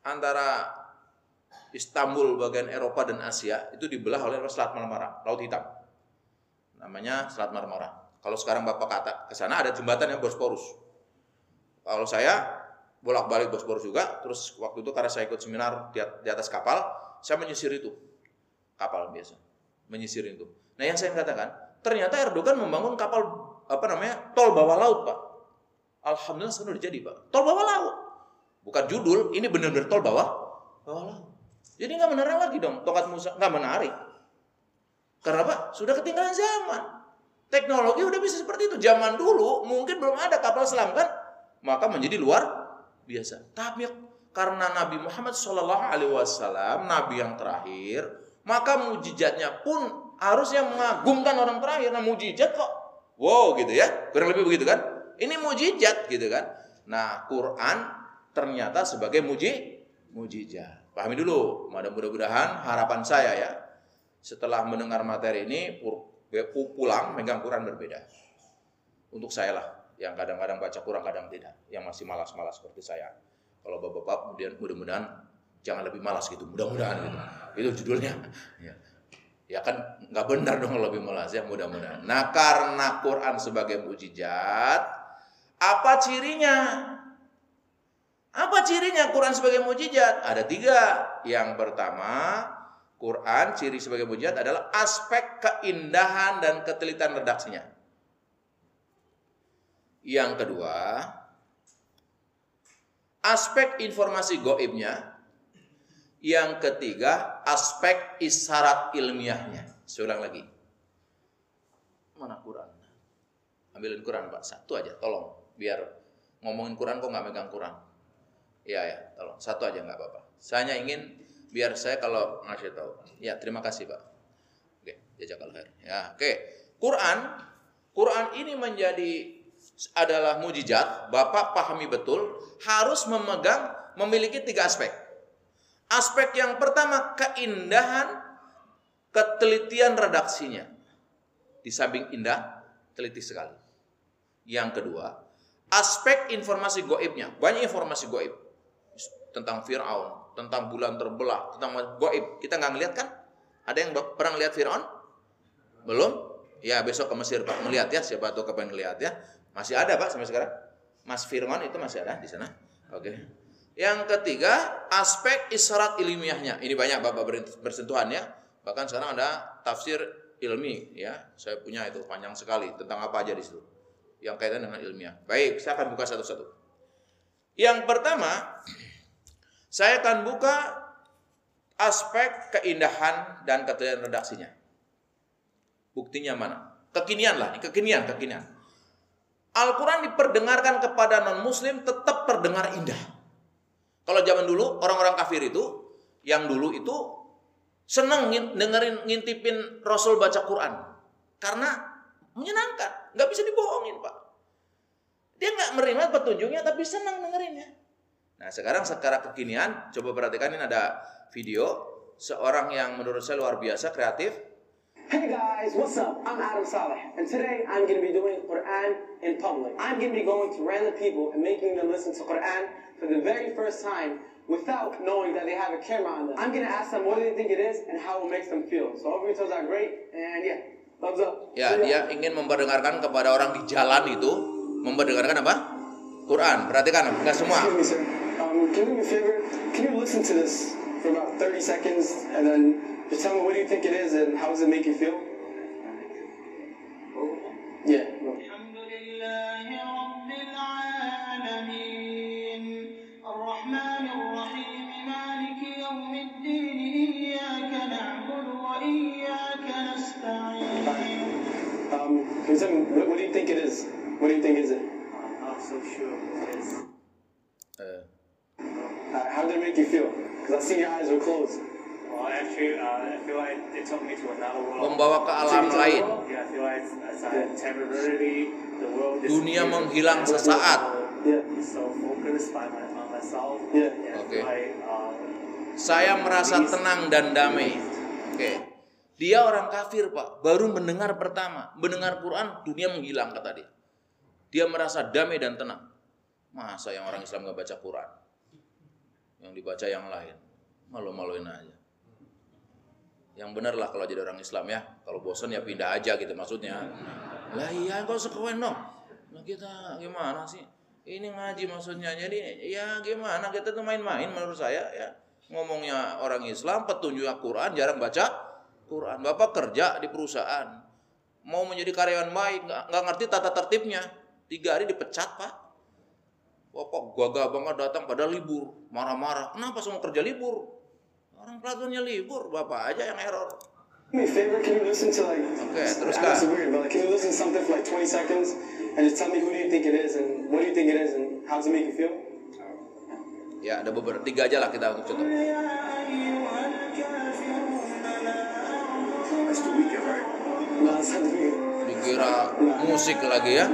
[SPEAKER 1] antara Istanbul bagian Eropa dan Asia itu dibelah oleh Selat Marmara, Laut Hitam. Namanya Selat Marmara. Kalau sekarang Bapak kata ke sana ada jembatan yang Bosporus. Kalau saya bolak-balik Bosporus juga. Terus waktu itu karena saya ikut seminar di, atas kapal, saya menyisir itu. Kapal biasa. Menyisir itu. Nah yang saya katakan, ternyata Erdogan membangun kapal apa namanya tol bawah laut pak. Alhamdulillah sekarang udah jadi pak. Tol bawah laut. Bukan judul, ini benar-benar tol bawah bawah laut. Jadi nggak menarik lagi dong tongkat Musa, nggak menarik. Karena apa? Sudah ketinggalan zaman. Teknologi udah bisa seperti itu. Zaman dulu mungkin belum ada kapal selam kan, maka menjadi luar biasa. Tapi karena Nabi Muhammad Shallallahu Alaihi Wasallam Nabi yang terakhir, maka mujizatnya pun harusnya mengagumkan orang terakhir. Nah mujizat kok, wow gitu ya, kurang lebih begitu kan? Ini mujizat gitu kan? Nah Quran ternyata sebagai muji mujizat. Pahami dulu, mudah-mudahan harapan saya ya, setelah mendengar materi ini pulang megang Quran berbeda. Untuk saya lah, yang kadang-kadang baca kurang kadang tidak. Yang masih malas-malas seperti saya. Kalau bapak-bapak kemudian mudah-mudahan jangan lebih malas gitu mudah-mudahan gitu. Itu judulnya. Ya, ya kan nggak benar dong lebih malas ya mudah-mudahan. Nah karena Quran sebagai mujizat apa cirinya apa cirinya Quran sebagai mujizat ada tiga yang pertama Quran ciri sebagai mujizat adalah aspek keindahan dan ketelitian redaksinya yang kedua, aspek informasi goibnya. Yang ketiga, aspek isyarat ilmiahnya. Seulang lagi. Mana ambilin Quran Pak, satu aja, tolong. Biar ngomongin Quran kok nggak megang Quran. Iya ya, tolong satu aja nggak apa-apa. Saya hanya ingin biar saya kalau ngasih tahu. Ya terima kasih Pak. Oke, jazakallah khair. Ya, oke. Quran, Quran ini menjadi adalah mujizat. Bapak pahami betul harus memegang memiliki tiga aspek. Aspek yang pertama keindahan, ketelitian redaksinya. Di samping indah, teliti sekali. Yang kedua, aspek informasi goibnya. Banyak informasi goib tentang Fir'aun, tentang bulan terbelah, tentang goib. Kita nggak ngeliat kan? Ada yang pernah lihat Fir'aun? Belum? Ya besok ke Mesir Pak melihat ya, siapa tahu kapan ngelihat ya. Masih ada Pak sampai sekarang. Mas Firman itu masih ada di sana. Oke. Yang ketiga, aspek isyarat ilmiahnya. Ini banyak Bapak bersentuhan ya. Bahkan sekarang ada tafsir ilmi ya. Saya punya itu panjang sekali tentang apa aja di situ. Yang kaitan dengan ilmiah. Baik, saya akan buka satu-satu. Yang pertama, saya akan buka aspek keindahan dan ketelitian redaksinya. Buktinya mana? Kekinian lah, kekinian, kekinian. Al-Quran diperdengarkan kepada non-muslim tetap terdengar indah. Kalau zaman dulu, orang-orang kafir itu, yang dulu itu senang dengerin ngintipin Rasul baca Quran. Karena menyenangkan, nggak bisa dibohongin Pak. Dia nggak menerima petunjuknya, tapi senang dengerinnya. Nah sekarang sekarang kekinian, coba perhatikan ini ada video seorang yang menurut saya luar biasa kreatif.
[SPEAKER 2] Hey guys, what's up? I'm Adam Saleh, and today I'm going to be doing Quran in public. I'm going to be going to random people and making them listen to Quran for the very first time without knowing that they have a camera on them. I'm going to ask them what do they think it is and how it makes them feel. So hope your are great, and yeah, thumbs up.
[SPEAKER 1] Ya, dia ingin memperdengarkan kepada orang di jalan itu, memperdengarkan apa? Quran. Perhatikan, enggak semua.
[SPEAKER 2] Excuse me, sir. Um, can you do me a favor? Can you listen to this for about 30 seconds and then just tell me what do you think it is and how does it make you feel? Yeah. Um, can you tell me, what, what do you think it is? What do you think is it?
[SPEAKER 3] I'm not so sure. It's,
[SPEAKER 2] Uh, how did it make you feel? Because I see your eyes were closed.
[SPEAKER 3] well, actually, uh, I feel like it took me to another world.
[SPEAKER 1] membawa ke alam lain.
[SPEAKER 3] Yeah, I feel like as I temporarily the world
[SPEAKER 1] Dunia menghilang sesaat.
[SPEAKER 2] Yeah.
[SPEAKER 3] So focused by my, on myself.
[SPEAKER 2] Yeah.
[SPEAKER 3] And
[SPEAKER 1] Okay.
[SPEAKER 3] Uh,
[SPEAKER 1] Saya merasa tenang dan damai. Oke. Dia orang kafir, Pak. Baru mendengar pertama, mendengar Quran, dunia menghilang kata dia. Dia merasa damai dan tenang. Masa yang orang Islam nggak baca Quran? Yang dibaca yang lain. Malu-maluin aja. Yang benar lah kalau jadi orang Islam ya. Kalau bosan ya pindah aja gitu maksudnya. Lah iya kok sekuen dong. Nah kita gimana sih? Ini ngaji maksudnya. Jadi ya gimana kita tuh main-main menurut saya ya. Ngomongnya orang Islam, petunjuk Al-Quran, jarang baca Quran. Bapak kerja di perusahaan. Mau menjadi karyawan baik, nggak ngerti tata tertibnya. Tiga hari dipecat pak. Bapak gagah banget datang pada libur. Marah-marah. Kenapa semua kerja libur? Orang pelatonnya libur, bapak aja yang error.
[SPEAKER 2] Do me a favor, can you listen to like,
[SPEAKER 1] Okay,
[SPEAKER 2] I
[SPEAKER 1] terus
[SPEAKER 2] know it's
[SPEAKER 1] Kak.
[SPEAKER 2] weird, but like, can you listen to something for like 20 seconds and just tell me who do you think it is and what do you think it is and how does it make you feel?
[SPEAKER 1] Ya ada beberapa tiga aja lah kita untuk contoh. Dikira musik lagi ya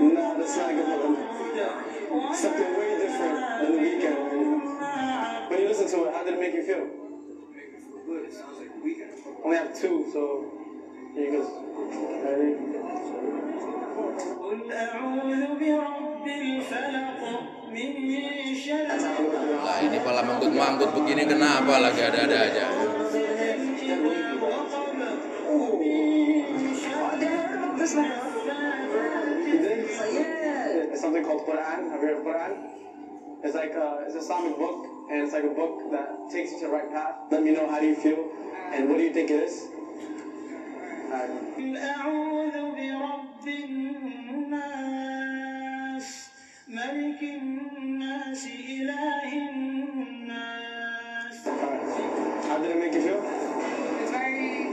[SPEAKER 2] That's the weekend. No, that's not a good one. Something way different than the weekend. When you listen to it, how did it make you feel?
[SPEAKER 3] good. It sounds like a weekend.
[SPEAKER 2] Only have two, so here you go. Ready?
[SPEAKER 4] قل أعوذ برب الفلق من شر
[SPEAKER 2] That's how it works.
[SPEAKER 1] Lah ini pala manggut-manggut begini kenapa lagi ada-ada aja.
[SPEAKER 2] You did? yeah. It's something called Quran. Have you heard of Quran? It's like a, it's a Islamic book, and it's like a book that takes you to the right path. Let me know how do you feel, and what do you think it is. How did it make you feel?
[SPEAKER 5] It's very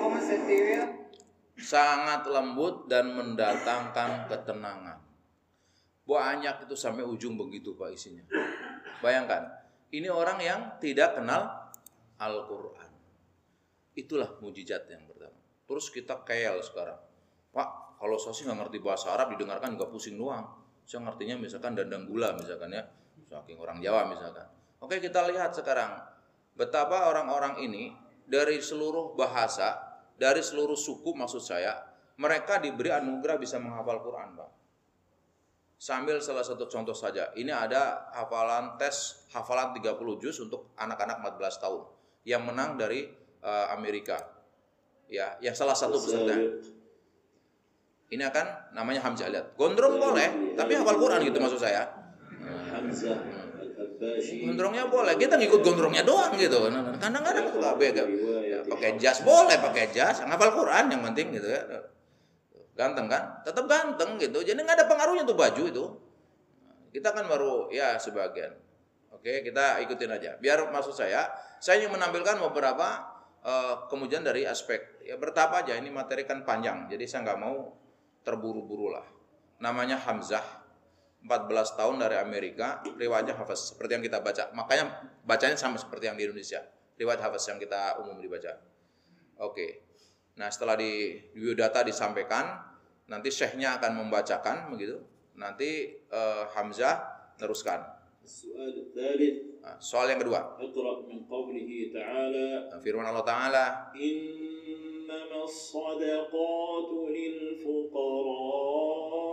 [SPEAKER 5] almost ethereal.
[SPEAKER 1] Sangat lembut dan mendatangkan ketenangan. Banyak itu sampai ujung begitu Pak isinya. Bayangkan, ini orang yang tidak kenal Al-Quran. Itulah mujizat yang pertama. Terus kita kayal sekarang. Pak, kalau saya sih nggak ngerti bahasa Arab, didengarkan juga pusing doang. Saya ngertinya misalkan dandang gula misalkan ya. Saking orang Jawa misalkan. Oke kita lihat sekarang. Betapa orang-orang ini dari seluruh bahasa, dari seluruh suku maksud saya, mereka diberi anugerah bisa menghafal Quran Pak. Sambil salah satu contoh saja, ini ada hafalan tes hafalan 30 juz untuk anak-anak 14 tahun yang menang dari uh, Amerika. Ya, yang salah satu peserta. Ini akan namanya Hamzah lihat. Gondrong boleh, tapi hafal Quran gitu maksud saya.
[SPEAKER 5] Hamzah
[SPEAKER 1] Gondrongnya boleh, kita ngikut gondrongnya doang gitu. Kadang-kadang suka bega. Pakai jas boleh, pakai jas, ngapal Quran yang penting gitu ya. Ganteng kan? Tetap ganteng gitu. Jadi nggak ada pengaruhnya tuh baju itu. Kita kan baru ya sebagian. Oke, kita ikutin aja. Biar maksud saya, saya ingin menampilkan beberapa uh, kemudian dari aspek ya bertapa aja. Ini materi kan panjang, jadi saya nggak mau terburu-buru lah. Namanya Hamzah, 14 tahun dari Amerika, riwayatnya hafaz seperti yang kita baca. Makanya bacanya sama seperti yang di Indonesia. Riwayat hafaz yang kita umum dibaca. Oke. Okay. Nah, setelah di biodata disampaikan, nanti syekhnya akan membacakan begitu. Nanti uh, Hamzah teruskan.
[SPEAKER 5] Soal
[SPEAKER 1] nah, yang kedua. Nah, firman Allah Ta'ala.
[SPEAKER 6] Innamas sadaqatu lil fuqara'a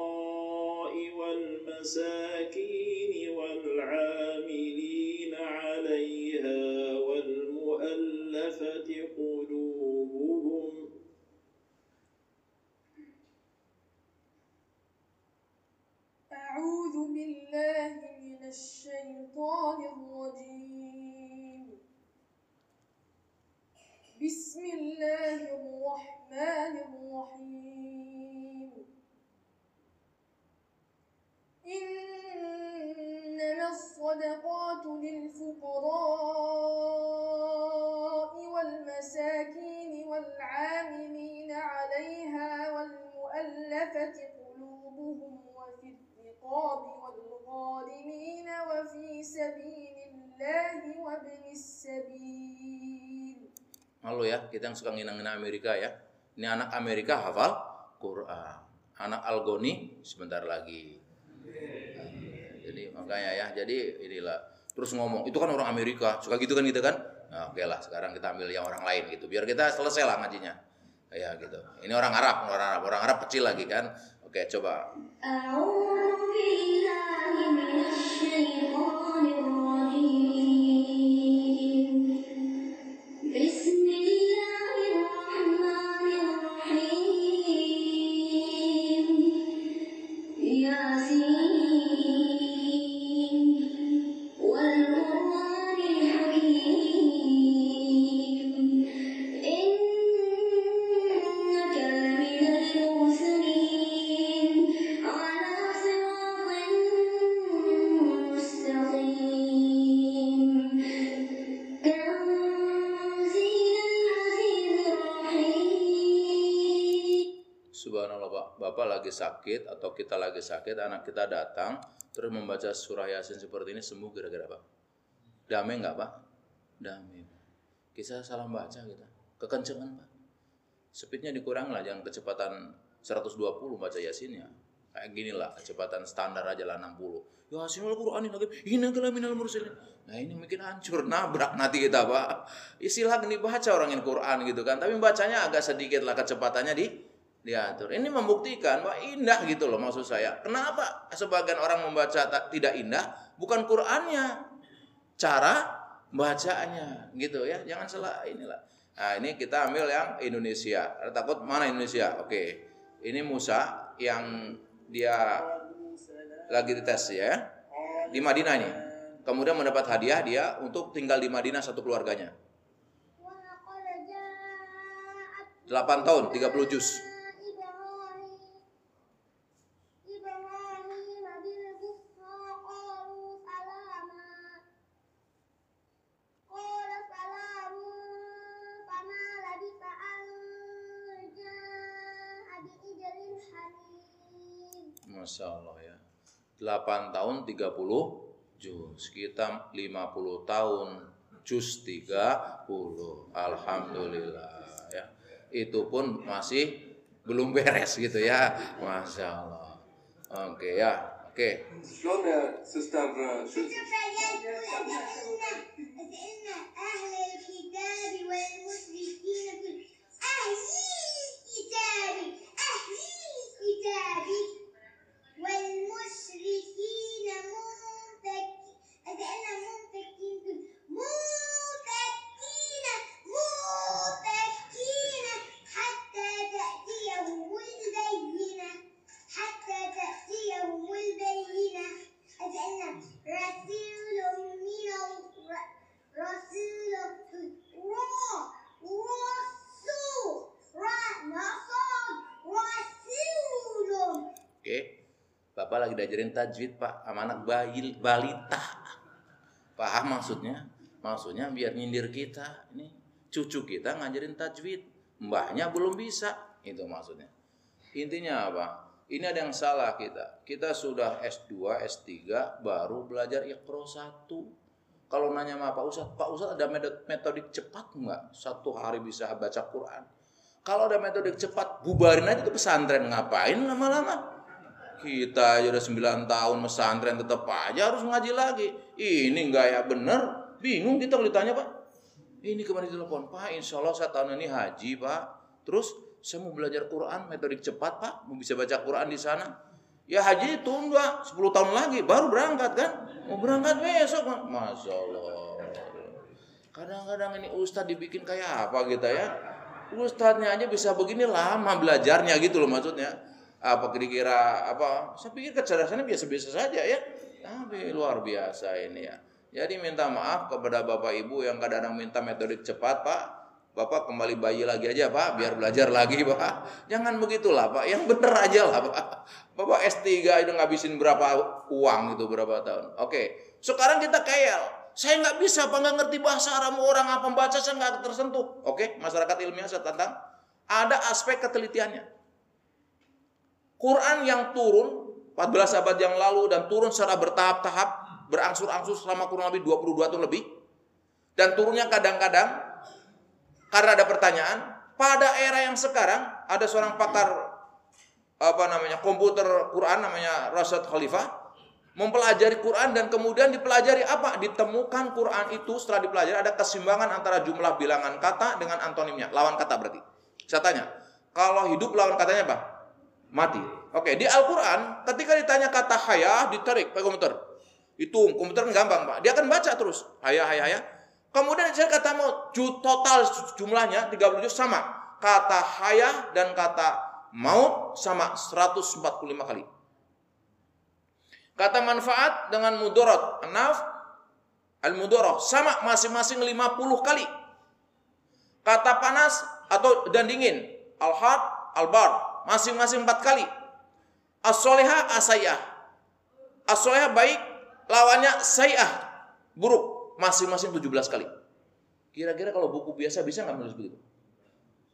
[SPEAKER 6] والمساكين والعاملين
[SPEAKER 1] Malu ya, kita yang suka ngina-ngina Amerika ya. Ini anak Amerika hafal Quran. Anak Algoni sebentar lagi. Nah, Jadi makanya ya, jadi inilah terus ngomong itu kan orang Amerika suka gitu kan gitu kan nah, oke lah sekarang kita ambil yang orang lain gitu biar kita selesai lah ngajinya ya gitu ini orang Arab orang Arab orang Arab kecil lagi kan oke coba sakit, anak kita datang terus membaca surah Yasin seperti ini sembuh kira-kira Pak. Damai nggak Pak? Damai. Kita salah baca kita. Kekencengan Pak. Speednya dikurang lah, jangan kecepatan 120 baca Yasinnya. Kayak gini lah, kecepatan standar aja lah 60. Yasin Al-Quran lagi, ini adalah minal mursalin. Nah ini mungkin hancur, nabrak nanti kita Pak. Istilah dibaca orang yang Quran gitu kan, tapi bacanya agak sedikit lah kecepatannya di diatur. Ini membuktikan bahwa indah gitu loh maksud saya. Kenapa sebagian orang membaca tidak indah? Bukan Qur'annya, cara bacanya gitu ya. Jangan salah inilah. Nah, ini kita ambil yang Indonesia. Takut mana Indonesia? Oke. Ini Musa yang dia lagi dites ya di Madinah ini. Kemudian mendapat hadiah dia untuk tinggal di Madinah satu keluarganya. 8 tahun, 30 juz. 8 tahun 30 juz. Kita 50 tahun juz 30. Alhamdulillah ya. Itu pun masih belum beres gitu ya. Masya Allah. Oke okay, ya. Oke.
[SPEAKER 7] Okay. والمشركين منفكين منفكين منفكين منفكين حتى تأتيهم البينة حتى تأتيهم البينة.
[SPEAKER 1] Bapak lagi diajarin tajwid, Pak, sama anak bayi balita. Paham maksudnya? Maksudnya biar nyindir kita. Ini cucu kita ngajarin tajwid. Mbahnya belum bisa. Itu maksudnya. Intinya apa? Ini ada yang salah kita. Kita sudah S2, S3 baru belajar Iqra 1. Kalau nanya sama Pak Ustadz, Pak Ustadz ada metode- metodik cepat nggak? Satu hari bisa baca Quran. Kalau ada metode cepat, bubarin aja tuh pesantren. Ngapain lama-lama? Kita aja udah 9 tahun pesantren tetap aja harus ngaji lagi. Ini nggak ya bener. Bingung kita kalau ditanya Pak. Ini kemarin telepon Pak, insya Allah saya tahun ini haji Pak. Terus saya mau belajar Quran metodik cepat Pak. Mau bisa baca Quran di sana. Ya haji tunggu 10 tahun lagi baru berangkat kan. Mau berangkat besok Pak. Masya Allah. Kadang-kadang ini ustadz dibikin kayak apa gitu ya. Ustadznya aja bisa begini lama belajarnya gitu loh maksudnya. Apa kira-kira apa? Saya pikir kecerdasannya biasa-biasa saja ya. Tapi luar biasa ini ya. Jadi minta maaf kepada Bapak Ibu yang kadang-kadang minta metodik cepat, Pak. Bapak kembali bayi lagi aja, Pak, biar belajar lagi, Pak. Jangan begitulah, Pak. Yang bener aja lah, Pak. Bapak S3 itu ngabisin berapa uang itu berapa tahun. Oke. Sekarang kita kayal. Saya nggak bisa, Pak, nggak ngerti bahasa Arab orang apa membaca saya nggak tersentuh. Oke, masyarakat ilmiah saya tantang. Ada aspek ketelitiannya. Quran yang turun 14 abad yang lalu dan turun secara bertahap-tahap, berangsur-angsur selama kurang lebih 22 tahun lebih. Dan turunnya kadang-kadang karena ada pertanyaan, pada era yang sekarang ada seorang pakar apa namanya komputer Quran namanya Rasyad Khalifah mempelajari Quran dan kemudian dipelajari apa? Ditemukan Quran itu setelah dipelajari ada keseimbangan antara jumlah bilangan kata dengan antonimnya, lawan kata berarti. Saya tanya, kalau hidup lawan katanya apa? Mati. Oke, di Al-Quran ketika ditanya kata haya ditarik pakai komputer. Hitung, komputer gampang Pak. Dia akan baca terus. Haya, haya, haya. Kemudian saya kata maut, ju- total jumlahnya 37 sama. Kata haya dan kata maut sama 145 kali. Kata manfaat dengan mudorot, naf, al mudoroh sama masing-masing 50 kali. Kata panas atau dan dingin, al had, al bar, masing-masing 4 kali. As-soleha asayah. As-soleha baik, lawannya sayah, buruk, masing-masing 17 kali. Kira-kira kalau buku biasa bisa nggak menulis begitu?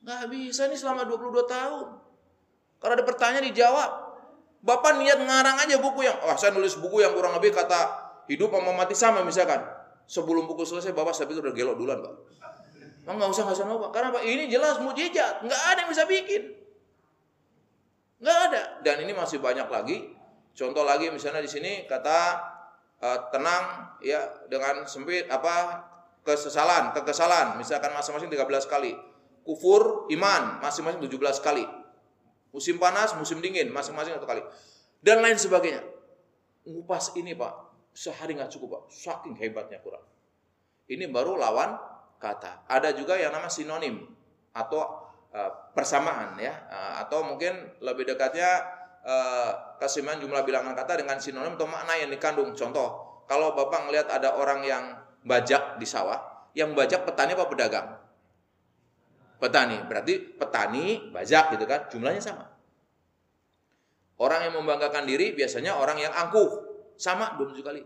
[SPEAKER 1] Nggak bisa nih selama 22 tahun. Kalau ada pertanyaan dijawab. Bapak niat ngarang aja buku yang, wah saya nulis buku yang kurang lebih kata hidup sama mati sama misalkan. Sebelum buku selesai Bapak saya pikir udah gelok duluan Pak. Nggak usah nggak usah Pak. Karena Pak ini jelas mujizat, nggak ada yang bisa bikin. Nggak ada. Dan ini masih banyak lagi. Contoh lagi misalnya di sini kata eh, tenang ya dengan sempit apa kesesalan, kekesalan misalkan masing-masing 13 kali. Kufur iman masing-masing 17 kali. Musim panas, musim dingin masing-masing satu kali. Dan lain sebagainya. Ngupas ini Pak, sehari nggak cukup Pak. Saking hebatnya Quran. Ini baru lawan kata. Ada juga yang nama sinonim atau eh, persamaan ya Eh, atau mungkin lebih dekatnya keseimbangan jumlah bilangan kata dengan sinonim atau makna yang dikandung. Contoh, kalau Bapak ngelihat ada orang yang bajak di sawah, yang bajak petani apa pedagang? Petani. Berarti petani bajak gitu kan, jumlahnya sama. Orang yang membanggakan diri biasanya orang yang angkuh, sama 27 kali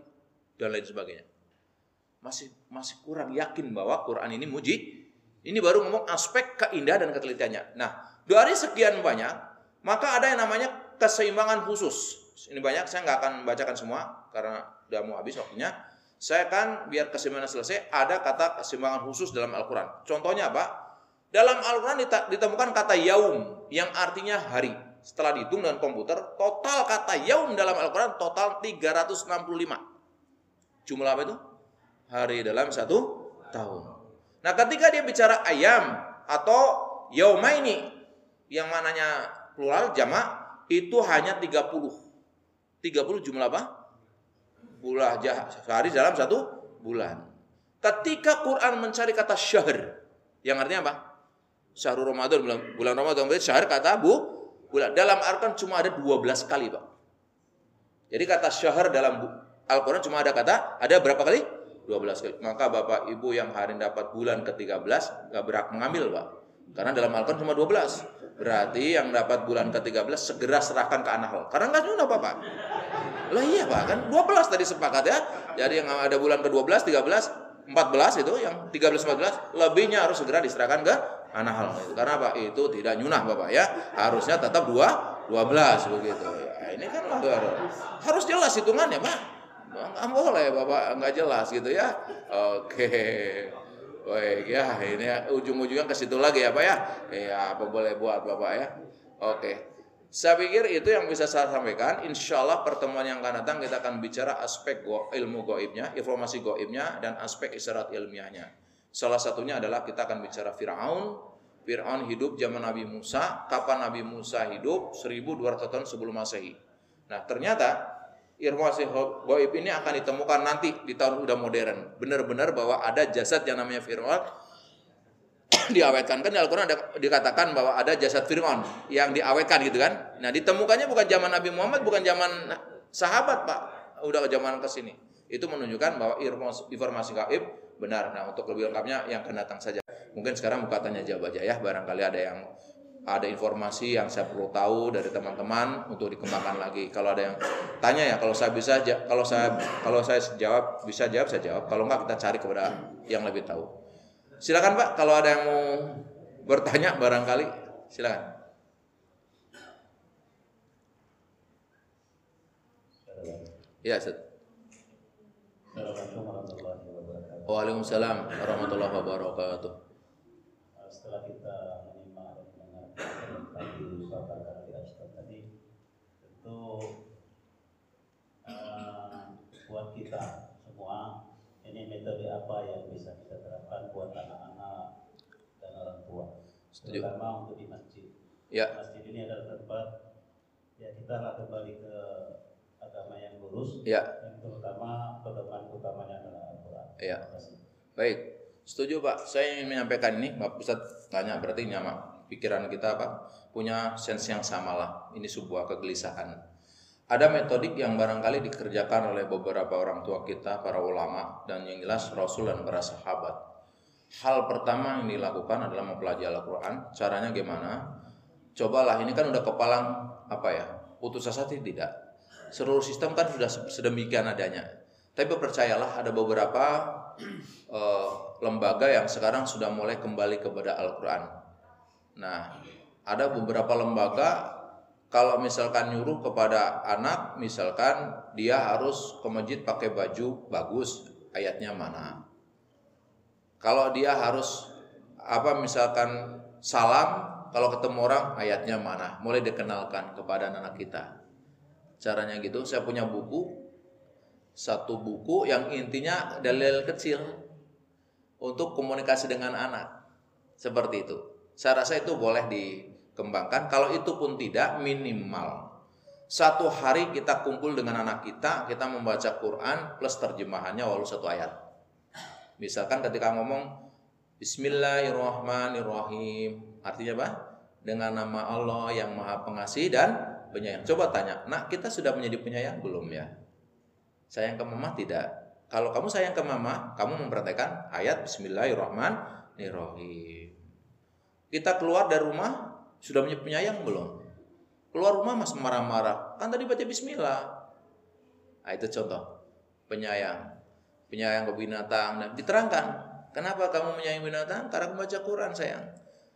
[SPEAKER 1] dan lain sebagainya. Masih masih kurang yakin bahwa Quran ini muji. Ini baru ngomong aspek keindahan dan ketelitiannya. Nah, dari sekian banyak, maka ada yang namanya keseimbangan khusus. ini banyak saya nggak akan membacakan semua karena udah mau habis waktunya. Saya akan biar kesimpulan selesai ada kata kesimbangan khusus dalam Al-Qur'an. Contohnya apa? Dalam Al-Qur'an ditemukan kata yaum yang artinya hari. Setelah dihitung dengan komputer, total kata yaum dalam Al-Qur'an total 365. Jumlah apa itu? Hari dalam satu tahun. Nah, ketika dia bicara ayam atau yaumaini yang mananya plural jamak itu hanya 30. 30 jumlah apa? Bulan sehari dalam satu bulan. Ketika Quran mencari kata syahr yang artinya apa? Syahrul Ramadan bulan, bulan Ramadan berarti syahr kata bu bulan. Dalam Al-Quran cuma ada 12 kali, Pak. Jadi kata syahr dalam Al-Quran cuma ada kata ada berapa kali? 12 kali. Maka Bapak Ibu yang hari dapat bulan ke-13 nggak berhak mengambil, Pak. Karena dalam Al-Quran cuma 12. Berarti yang dapat bulan ke-13 segera serahkan ke An-Nahl. Karena nggak nyunah, Bapak. Lah iya, Pak. Kan 12 tadi sepakat ya. Jadi yang ada bulan ke-12, 13, 14 itu yang 13 14 lebihnya harus segera diserahkan ke An-Nahl. Karena apa? Itu tidak nyunah, Bapak ya. Harusnya tetap 2 12 begitu. Ya, ini kan harus jelas hitungannya, Pak. Nggak boleh Bapak nggak jelas gitu ya. Oke. Baik ya, ini ujung-ujungnya ke situ lagi ya Pak ya. Ya, apa boleh buat Bapak ya. Oke. Saya pikir itu yang bisa saya sampaikan. Insya Allah pertemuan yang akan datang kita akan bicara aspek go, ilmu goibnya, informasi goibnya, dan aspek isyarat ilmiahnya. Salah satunya adalah kita akan bicara Fir'aun. Fir'aun hidup zaman Nabi Musa. Kapan Nabi Musa hidup? 1200 tahun sebelum Masehi. Nah ternyata informasi goib ini akan ditemukan nanti di tahun udah modern. Benar-benar bahwa ada jasad yang namanya Fir'aun diawetkan kan di Al-Quran ada dikatakan bahwa ada jasad Fir'aun yang diawetkan gitu kan. Nah ditemukannya bukan zaman Nabi Muhammad, bukan zaman sahabat pak, udah ke zaman ke sini. Itu menunjukkan bahwa informasi gaib benar. Nah untuk lebih lengkapnya yang akan datang saja. Mungkin sekarang buka tanya jawab aja ya, barangkali ada yang ada informasi yang saya perlu tahu dari teman-teman untuk dikembangkan lagi. Kalau ada yang tanya ya, kalau saya bisa, kalau saya kalau saya jawab bisa jawab saya jawab. Kalau enggak kita cari kepada yang lebih tahu. Silakan Pak, kalau ada yang mau bertanya barangkali silakan. Ya, Ustaz.
[SPEAKER 8] Wabarakatuh.
[SPEAKER 1] Waalaikumsalam warahmatullahi wabarakatuh.
[SPEAKER 8] Uh, Setelah kita tadi surat al Ustaz tadi, tentu uh, buat kita semua ini metode apa yang bisa kita terapkan buat anak-anak dan orang tua,
[SPEAKER 1] Setuju.
[SPEAKER 8] terutama untuk di masjid.
[SPEAKER 1] Ya.
[SPEAKER 8] Masjid ini adalah tempat ya kita lah kembali ke agama yang lurus,
[SPEAKER 1] Ya.
[SPEAKER 8] yang terutama pedoman utamanya adalah Al-Quran.
[SPEAKER 1] Ya. Baik, setuju Pak. Saya ingin menyampaikan ini, Pak Ustaz tanya berarti nyama pikiran kita apa punya sense yang sama lah. Ini sebuah kegelisahan. Ada metodik yang barangkali dikerjakan oleh beberapa orang tua kita, para ulama, dan yang jelas Rasul dan para sahabat. Hal pertama yang dilakukan adalah mempelajari Al-Quran. Caranya gimana? Cobalah, ini kan udah kepalang apa ya? Putus asa tidak. Seluruh sistem kan sudah sedemikian adanya. Tapi percayalah ada beberapa eh, lembaga yang sekarang sudah mulai kembali kepada Al-Quran. Nah, ada beberapa lembaga kalau misalkan nyuruh kepada anak, misalkan dia harus ke masjid pakai baju bagus, ayatnya mana? Kalau dia harus apa misalkan salam, kalau ketemu orang ayatnya mana? Mulai dikenalkan kepada anak kita. Caranya gitu, saya punya buku satu buku yang intinya dalil kecil untuk komunikasi dengan anak. Seperti itu. Saya rasa itu boleh dikembangkan. Kalau itu pun tidak minimal satu hari kita kumpul dengan anak kita, kita membaca Quran plus terjemahannya walau satu ayat. Misalkan ketika ngomong Bismillahirrahmanirrahim, artinya apa? Dengan nama Allah yang Maha Pengasih dan Penyayang. Coba tanya, nak kita sudah menjadi penyayang belum ya? Sayang ke mama tidak. Kalau kamu sayang ke mama, kamu memperhatikan ayat Bismillahirrahmanirrahim. Kita keluar dari rumah sudah menjadi penyayang belum? Keluar rumah masih marah-marah. Kan tadi baca Bismillah. Nah, itu contoh penyayang, penyayang ke binatang dan diterangkan kenapa kamu menyayangi binatang? Karena kamu baca Quran sayang.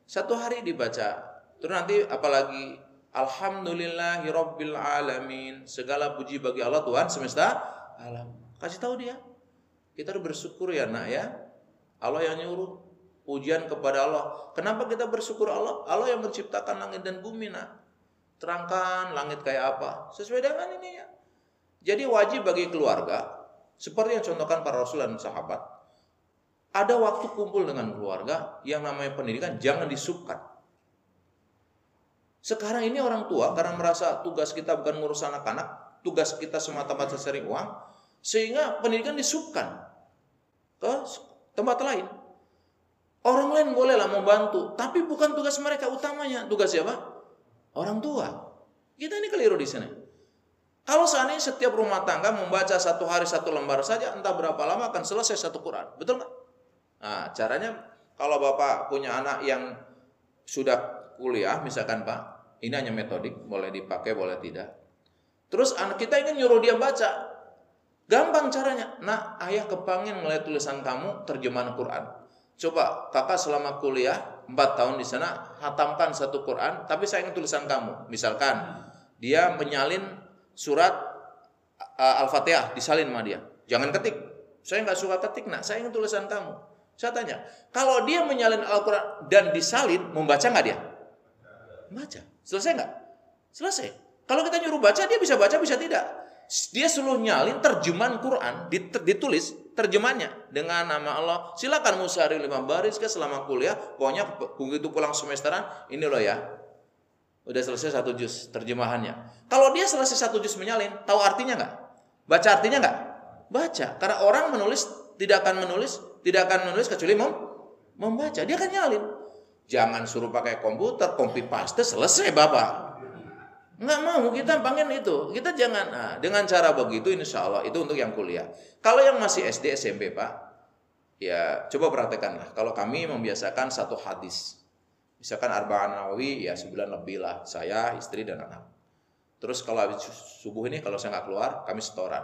[SPEAKER 1] Satu hari dibaca. Terus nanti apalagi Alhamdulillahi Rabbil Alamin. Segala puji bagi Allah Tuhan semesta alam. Kasih tahu dia. Kita harus bersyukur ya nak ya. Allah yang nyuruh pujian kepada Allah. Kenapa kita bersyukur Allah? Allah yang menciptakan langit dan bumi nak. Terangkan langit kayak apa. Sesuai dengan ini ya. Jadi wajib bagi keluarga. Seperti yang contohkan para rasul dan sahabat. Ada waktu kumpul dengan keluarga yang namanya pendidikan jangan disubkan. Sekarang ini orang tua karena merasa tugas kita bukan ngurus anak-anak, tugas kita semata-mata cari uang, sehingga pendidikan disubkan ke tempat lain. Orang lain bolehlah membantu, tapi bukan tugas mereka utamanya. Tugas siapa? Orang tua. Kita ini keliru di sini. Kalau seandainya setiap rumah tangga membaca satu hari satu lembar saja, entah berapa lama akan selesai satu Quran. Betul nggak? Nah, caranya kalau Bapak punya anak yang sudah kuliah, misalkan Pak, ini hanya metodik, boleh dipakai, boleh tidak. Terus anak kita ingin nyuruh dia baca. Gampang caranya. Nah, ayah kepangin ngeliat tulisan kamu terjemahan Quran. Coba kakak selama kuliah 4 tahun di sana hatamkan satu Quran, tapi saya ingin tulisan kamu. Misalkan dia menyalin surat uh, Al-Fatihah disalin sama dia. Jangan ketik. Saya nggak suka ketik, nak. Saya ingin tulisan kamu. Saya tanya, kalau dia menyalin Al-Quran dan disalin, membaca nggak dia? Baca. Selesai nggak? Selesai. Kalau kita nyuruh baca, dia bisa baca, bisa tidak. Dia suruh nyalin terjemahan Quran, ditulis terjemahnya dengan nama Allah. Silakan musari lima baris ke selama kuliah. Pokoknya begitu pulang semesteran, ini loh ya. Udah selesai satu juz terjemahannya. Kalau dia selesai satu juz menyalin, tahu artinya nggak? Baca artinya nggak? Baca. Karena orang menulis tidak akan menulis, tidak akan menulis kecuali mem membaca. Dia akan nyalin. Jangan suruh pakai komputer, copy paste, selesai bapak. Nggak mau, kita pengen itu. Kita jangan, nah, dengan cara begitu insya Allah itu untuk yang kuliah. Kalau yang masih SD, SMP Pak, ya coba praktekanlah. Kalau kami membiasakan satu hadis. Misalkan Arba'an Nawawi, ya sebulan lebih lah. Saya, istri, dan anak. Terus kalau habis subuh ini, kalau saya nggak keluar, kami setoran.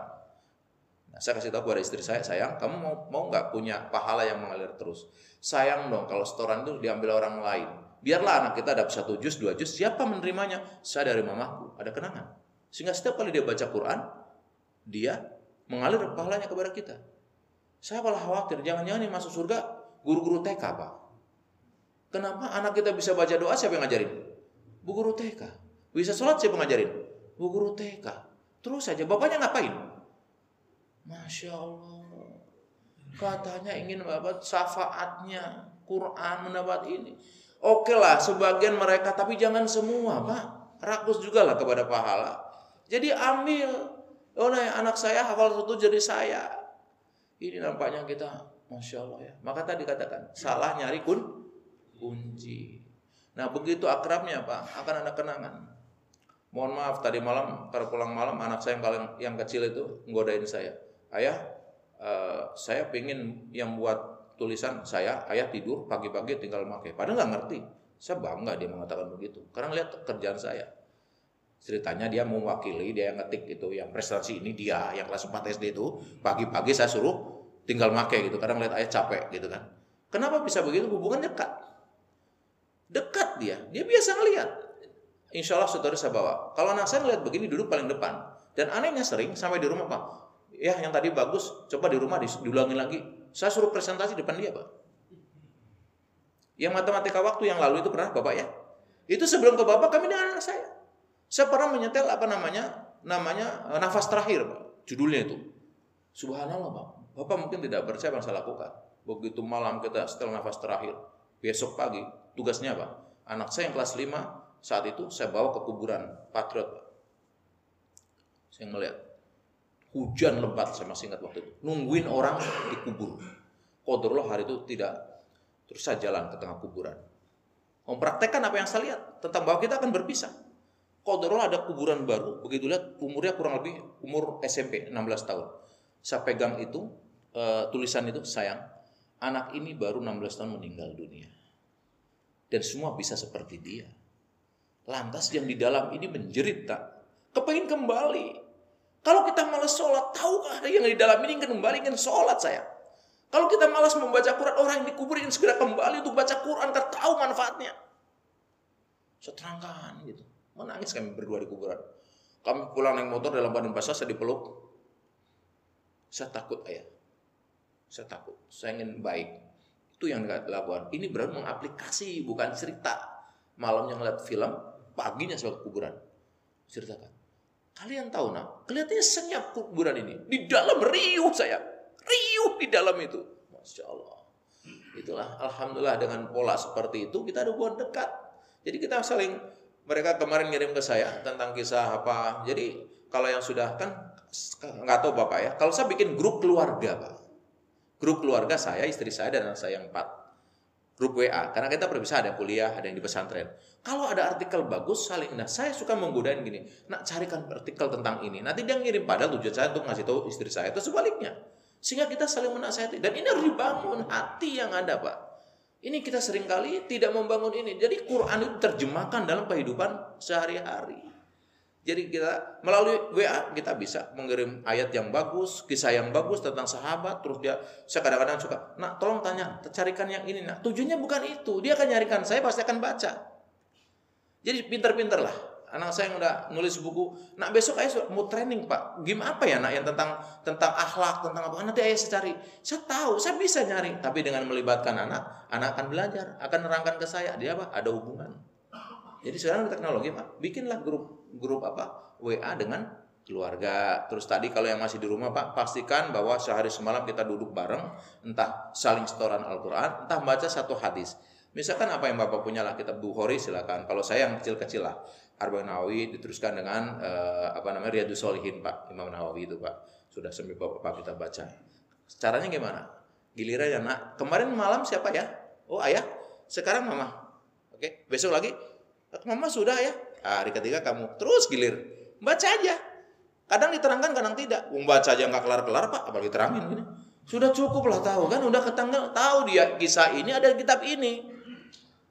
[SPEAKER 1] Nah, saya kasih tahu kepada istri saya, sayang, kamu mau mau nggak punya pahala yang mengalir terus? Sayang dong, kalau setoran itu diambil orang lain. Biarlah anak kita dapat satu juz, dua juz, siapa menerimanya? Saya dari mamaku, ada kenangan. Sehingga setiap kali dia baca Quran, dia mengalir pahalanya kepada kita. Saya malah khawatir, jangan-jangan yang masuk surga guru-guru TK, Pak. Kenapa anak kita bisa baca doa, siapa yang ngajarin? Bu guru TK. Bisa sholat, siapa yang ngajarin? Bu guru TK. Terus saja, bapaknya ngapain? Masya Allah. Katanya ingin mendapat syafaatnya. Quran mendapat ini. Oke lah sebagian mereka tapi jangan semua pak. Rakus juga lah kepada pahala. Jadi ambil. Oh nah, anak saya hafal satu jadi saya. Ini nampaknya kita Masya Allah ya. Maka tadi katakan salah nyari kun kunci. Nah begitu akrabnya pak akan ada kenangan. Mohon maaf tadi malam pada pulang malam anak saya yang paling yang kecil itu nggodain saya ayah uh, saya pengen yang buat tulisan saya ayah tidur pagi-pagi tinggal pakai padahal nggak ngerti. Saya bangga dia mengatakan begitu. Karena lihat kerjaan saya. Ceritanya dia mewakili dia yang ngetik itu yang prestasi ini dia yang kelas 4 SD itu pagi-pagi saya suruh tinggal pakai gitu. Kadang lihat ayah capek gitu kan. Kenapa bisa begitu? Hubungan dekat. Dekat dia. Dia biasa ngelihat insya Allah saudara saya bawa. Kalau anak saya ngelihat begini duduk paling depan. Dan anehnya sering sampai di rumah pak ya yang tadi bagus, coba di rumah diulangi lagi. Saya suruh presentasi depan dia, Pak. Yang matematika waktu yang lalu itu pernah Bapak ya? Itu sebelum ke Bapak kami dengan anak saya. Saya pernah menyetel apa namanya? Namanya eh, nafas terakhir, Pak. Judulnya itu. Subhanallah, Pak. Bapak mungkin tidak percaya yang saya lakukan. Begitu malam kita setel nafas terakhir. Besok pagi, tugasnya apa? Anak saya yang kelas 5, saat itu saya bawa ke kuburan Patriot. Saya melihat hujan lebat saya masih ingat waktu itu. Nungguin orang dikubur Kodrullah hari itu tidak terus saya jalan ke tengah kuburan. Mempraktekkan apa yang saya lihat tentang bahwa kita akan berpisah. Kodrullah ada kuburan baru begitu lihat umurnya kurang lebih umur SMP 16 tahun. Saya pegang itu uh, tulisan itu sayang anak ini baru 16 tahun meninggal dunia. Dan semua bisa seperti dia. Lantas yang di dalam ini menjerit tak? Kepingin kembali kalau kita malas sholat, tahukah yang di dalam ini ingin kembali ingin sholat saya? Kalau kita malas membaca Quran, orang yang dikubur ingin segera kembali untuk baca Quran, tahu manfaatnya. Saya terangkan gitu. Menangis kami berdua di kuburan. Kami pulang naik motor dalam badan basah, saya dipeluk. Saya takut ayah. Saya takut. Saya ingin baik. Itu yang dilakukan. Ini berarti mengaplikasi, bukan cerita. Malamnya ngeliat film, paginya saya kuburan. Ceritakan. Kalian tahu nak, kelihatannya senyap kuburan ini. Di dalam riuh saya. Riuh di dalam itu. Masya Allah. Itulah Alhamdulillah dengan pola seperti itu kita ada hubungan dekat. Jadi kita saling mereka kemarin ngirim ke saya tentang kisah apa. Jadi kalau yang sudah kan nggak tahu bapak ya. Kalau saya bikin grup keluarga pak, grup keluarga saya, istri saya dan anak saya yang empat, grup WA. Karena kita berpisah ada yang kuliah, ada yang di pesantren. Kalau ada artikel bagus saling. Nah saya suka menggodain gini. Nak carikan artikel tentang ini. Nanti dia ngirim pada tujuan saya untuk ngasih tahu istri saya itu sebaliknya. Sehingga kita saling menasihati. Dan ini harus dibangun hati yang ada Pak. Ini kita sering kali tidak membangun ini. Jadi Quran itu terjemahkan dalam kehidupan sehari-hari. Jadi kita melalui WA kita bisa mengirim ayat yang bagus, kisah yang bagus tentang sahabat. Terus dia, saya kadang-kadang suka, nak tolong tanya, carikan yang ini. Nah tujuannya bukan itu. Dia akan nyarikan, saya pasti akan baca. Jadi pinter-pinter lah anak saya yang udah nulis buku, nak besok ayah mau training pak, gimana apa ya nak yang tentang tentang akhlak, tentang apa, nanti ayah saya cari, saya tahu, saya bisa nyari, tapi dengan melibatkan anak, anak akan belajar, akan nerangkan ke saya, dia apa, ada hubungan. Jadi sekarang teknologi pak, bikinlah grup grup apa? WA dengan keluarga. Terus tadi kalau yang masih di rumah Pak, pastikan bahwa sehari semalam kita duduk bareng, entah saling setoran Al-Qur'an, entah baca satu hadis. Misalkan apa yang Bapak punya lah kitab Bukhari silakan. Kalau saya yang kecil-kecil lah. Arba'in Nawawi diteruskan dengan uh, apa namanya Riyadus Solihin Pak. Imam Nawawi itu Pak. Sudah sampai Bapak kita baca. Caranya gimana? Giliran ya nak kemarin malam siapa ya? Oh ayah. Sekarang mama. Oke besok lagi mama sudah ya hari ketiga kamu terus gilir baca aja kadang diterangkan kadang tidak membaca aja nggak kelar kelar pak apalagi terangin gini sudah cukup lah tahu kan udah ketanggal tahu dia kisah ini ada kitab ini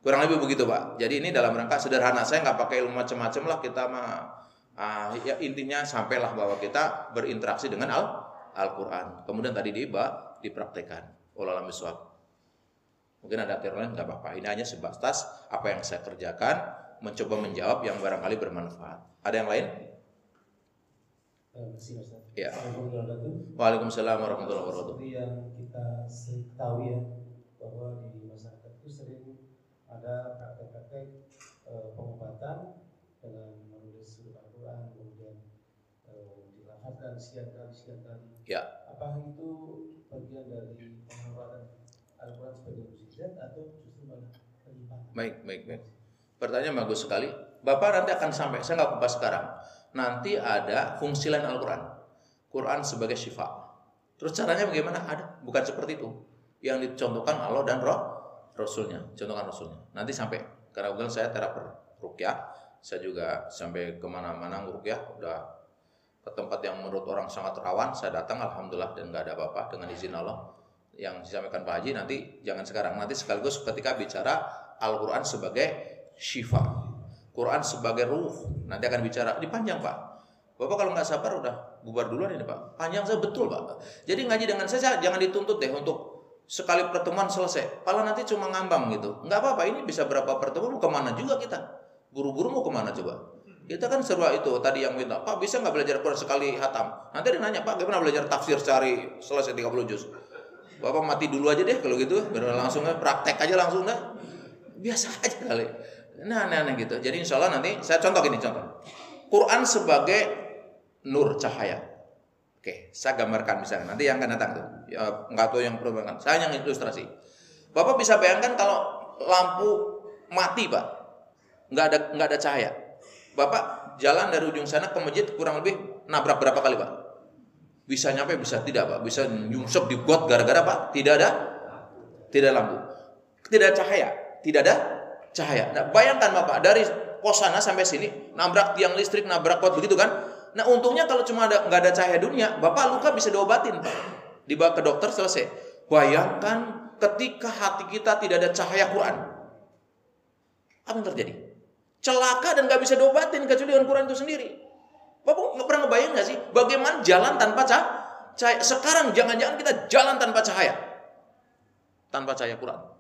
[SPEAKER 1] Kurang lebih begitu Pak. Jadi ini dalam rangka sederhana. Saya nggak pakai ilmu macam-macam lah. Kita mah uh, ya intinya sampailah bahwa kita berinteraksi dengan Al Al-Quran. Kemudian tadi diba dipraktekkan. Olah miswak. Mungkin ada teori nggak apa-apa. Ini hanya sebatas apa yang saya kerjakan, mencoba menjawab yang barangkali bermanfaat. Ada yang lain? Ya. Waalaikumsalam warahmatullahi wabarakatuh.
[SPEAKER 9] Seperti yang kita tahu ya bahwa di masyarakat itu sering ada praktek-praktek e, pengobatan dengan menulis surat Al-Quran kemudian e, dilafazkan sekian kali sekian kali.
[SPEAKER 1] Ya.
[SPEAKER 9] Apa itu bagian dari pengobatan Al-Quran sebagai mukjizat atau justru malah penyimpangan?
[SPEAKER 1] Baik, baik, baik. Pertanyaan bagus sekali. Bapak nanti akan sampai, saya nggak kupas sekarang. Nanti ada fungsi lain Al-Quran. Quran sebagai syifa. Terus caranya bagaimana? Ada, bukan seperti itu. Yang dicontohkan Allah dan Roh Rasulnya, contohkan Rasulnya. Nanti sampai karena kebetulan saya teraper rukyah, saya juga sampai ke mana-mana rukyah, udah ke tempat yang menurut orang sangat rawan, saya datang alhamdulillah dan nggak ada apa-apa dengan izin Allah. Yang disampaikan Pak Haji nanti jangan sekarang, nanti sekaligus ketika bicara Al-Quran sebagai syifa, Quran sebagai ruh, nanti akan bicara dipanjang Pak. Bapak kalau nggak sabar udah bubar duluan ini Pak. Panjang saya betul Pak. Jadi ngaji dengan saya jangan dituntut deh untuk sekali pertemuan selesai. Kalau nanti cuma ngambang gitu. Nggak apa-apa, ini bisa berapa pertemuan, mau ke mana juga kita. Buru-buru mau ke mana coba. Kita kan seru itu tadi yang minta, Pak bisa nggak belajar Quran sekali hatam? Nanti dia nanya, Pak gimana belajar tafsir cari selesai 30 juz? Bapak mati dulu aja deh kalau gitu, biar langsung praktek aja langsung dah. Biasa aja kali. Nah, nah, nah gitu. Jadi insya Allah nanti saya contoh gini contoh. Quran sebagai nur cahaya. Oke, saya gambarkan misalnya. Nanti yang akan datang tuh. Ya, nggak tahu yang perlu bayangkan. Saya yang ilustrasi. Bapak bisa bayangkan kalau lampu mati, Pak. Nggak ada nggak ada cahaya. Bapak jalan dari ujung sana ke masjid kurang lebih nabrak berapa kali, Pak? Bisa nyampe, bisa tidak, Pak. Bisa nyungsep di got gara-gara, Pak. Tidak ada tidak lampu. Tidak cahaya. Tidak ada cahaya. Nah, bayangkan Bapak dari pos sana sampai sini nabrak tiang listrik, nabrak pot begitu kan? Nah untungnya kalau cuma ada nggak ada cahaya dunia, bapak luka bisa diobatin pak. Dibawa ke dokter selesai. Bayangkan ketika hati kita tidak ada cahaya Quran, apa yang terjadi? Celaka dan nggak bisa diobatin kecuali dengan Quran itu sendiri. Bapak nggak pernah ngebayang nggak sih bagaimana jalan tanpa cahaya? Sekarang jangan-jangan kita jalan tanpa cahaya, tanpa cahaya Quran.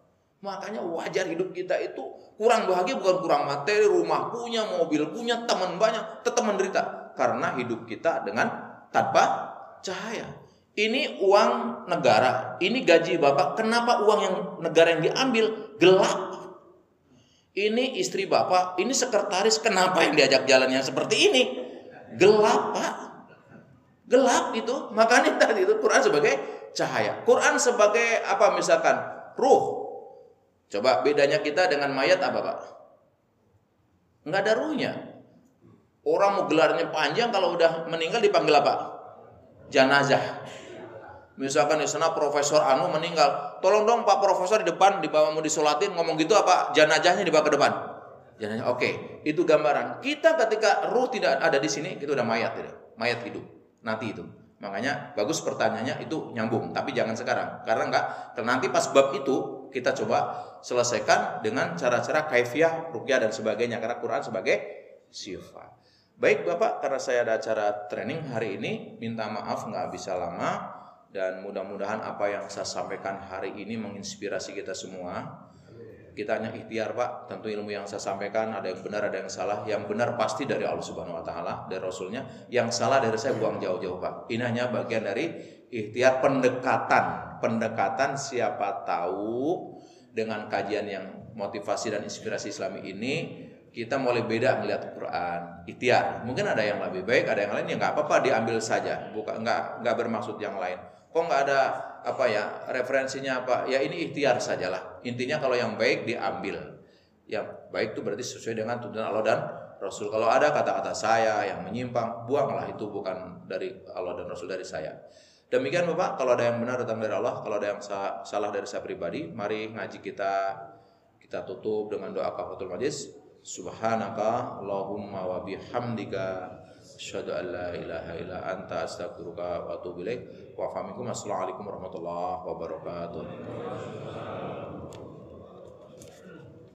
[SPEAKER 1] Makanya wajar hidup kita itu kurang bahagia bukan kurang materi, rumah punya, mobil punya, teman banyak, tetap menderita karena hidup kita dengan tanpa cahaya. Ini uang negara, ini gaji Bapak. Kenapa uang yang negara yang diambil gelap? Ini istri Bapak, ini sekretaris, kenapa yang diajak jalannya seperti ini? Gelap, Pak. Gelap itu. Makanya tadi itu Quran sebagai cahaya. Quran sebagai apa misalkan? Ruh. Coba bedanya kita dengan mayat apa, Pak? Enggak ada ruhnya. Orang mau gelarnya panjang kalau udah meninggal dipanggil apa? Janazah. Misalkan di sana Profesor Anu meninggal, tolong dong Pak Profesor di depan di bawah mau disolatin ngomong gitu apa jenazahnya dibawa ke depan. Jenazah, oke, itu gambaran. Kita ketika ruh tidak ada di sini, kita udah mayat, tidak? mayat hidup. Nanti itu. Makanya bagus pertanyaannya itu nyambung, tapi jangan sekarang. Karena enggak, nanti pas bab itu kita coba selesaikan dengan cara-cara kaifiah, rukyah dan sebagainya. Karena Quran sebagai sifat. Baik Bapak, karena saya ada acara training hari ini, minta maaf nggak bisa lama dan mudah-mudahan apa yang saya sampaikan hari ini menginspirasi kita semua. Kita hanya ikhtiar Pak, tentu ilmu yang saya sampaikan ada yang benar ada yang salah. Yang benar pasti dari Allah Subhanahu wa taala, dari rasulnya. Yang salah dari saya buang jauh-jauh Pak. Ini hanya bagian dari ikhtiar pendekatan. Pendekatan siapa tahu dengan kajian yang motivasi dan inspirasi Islami ini kita mulai beda melihat Quran. Ikhtiar. Mungkin ada yang lebih baik ada yang lain ya nggak apa-apa diambil saja. Bukan nggak nggak bermaksud yang lain. Kok nggak ada apa ya referensinya apa? Ya ini ikhtiar sajalah. Intinya kalau yang baik diambil. Yang baik itu berarti sesuai dengan tuntunan Allah dan Rasul. Kalau ada kata-kata saya yang menyimpang buanglah itu bukan dari Allah dan Rasul dari saya demikian Bapak kalau ada yang benar datang dari Allah kalau ada yang salah dari saya pribadi mari ngaji kita kita tutup dengan doa kafatul majlis Subhanaka Allahumma wa bihamdika asyhadu an la ilaha illa anta astaghfiruka wa atubu ilaik. Wa assalamualaikum warahmatullahi wabarakatuh.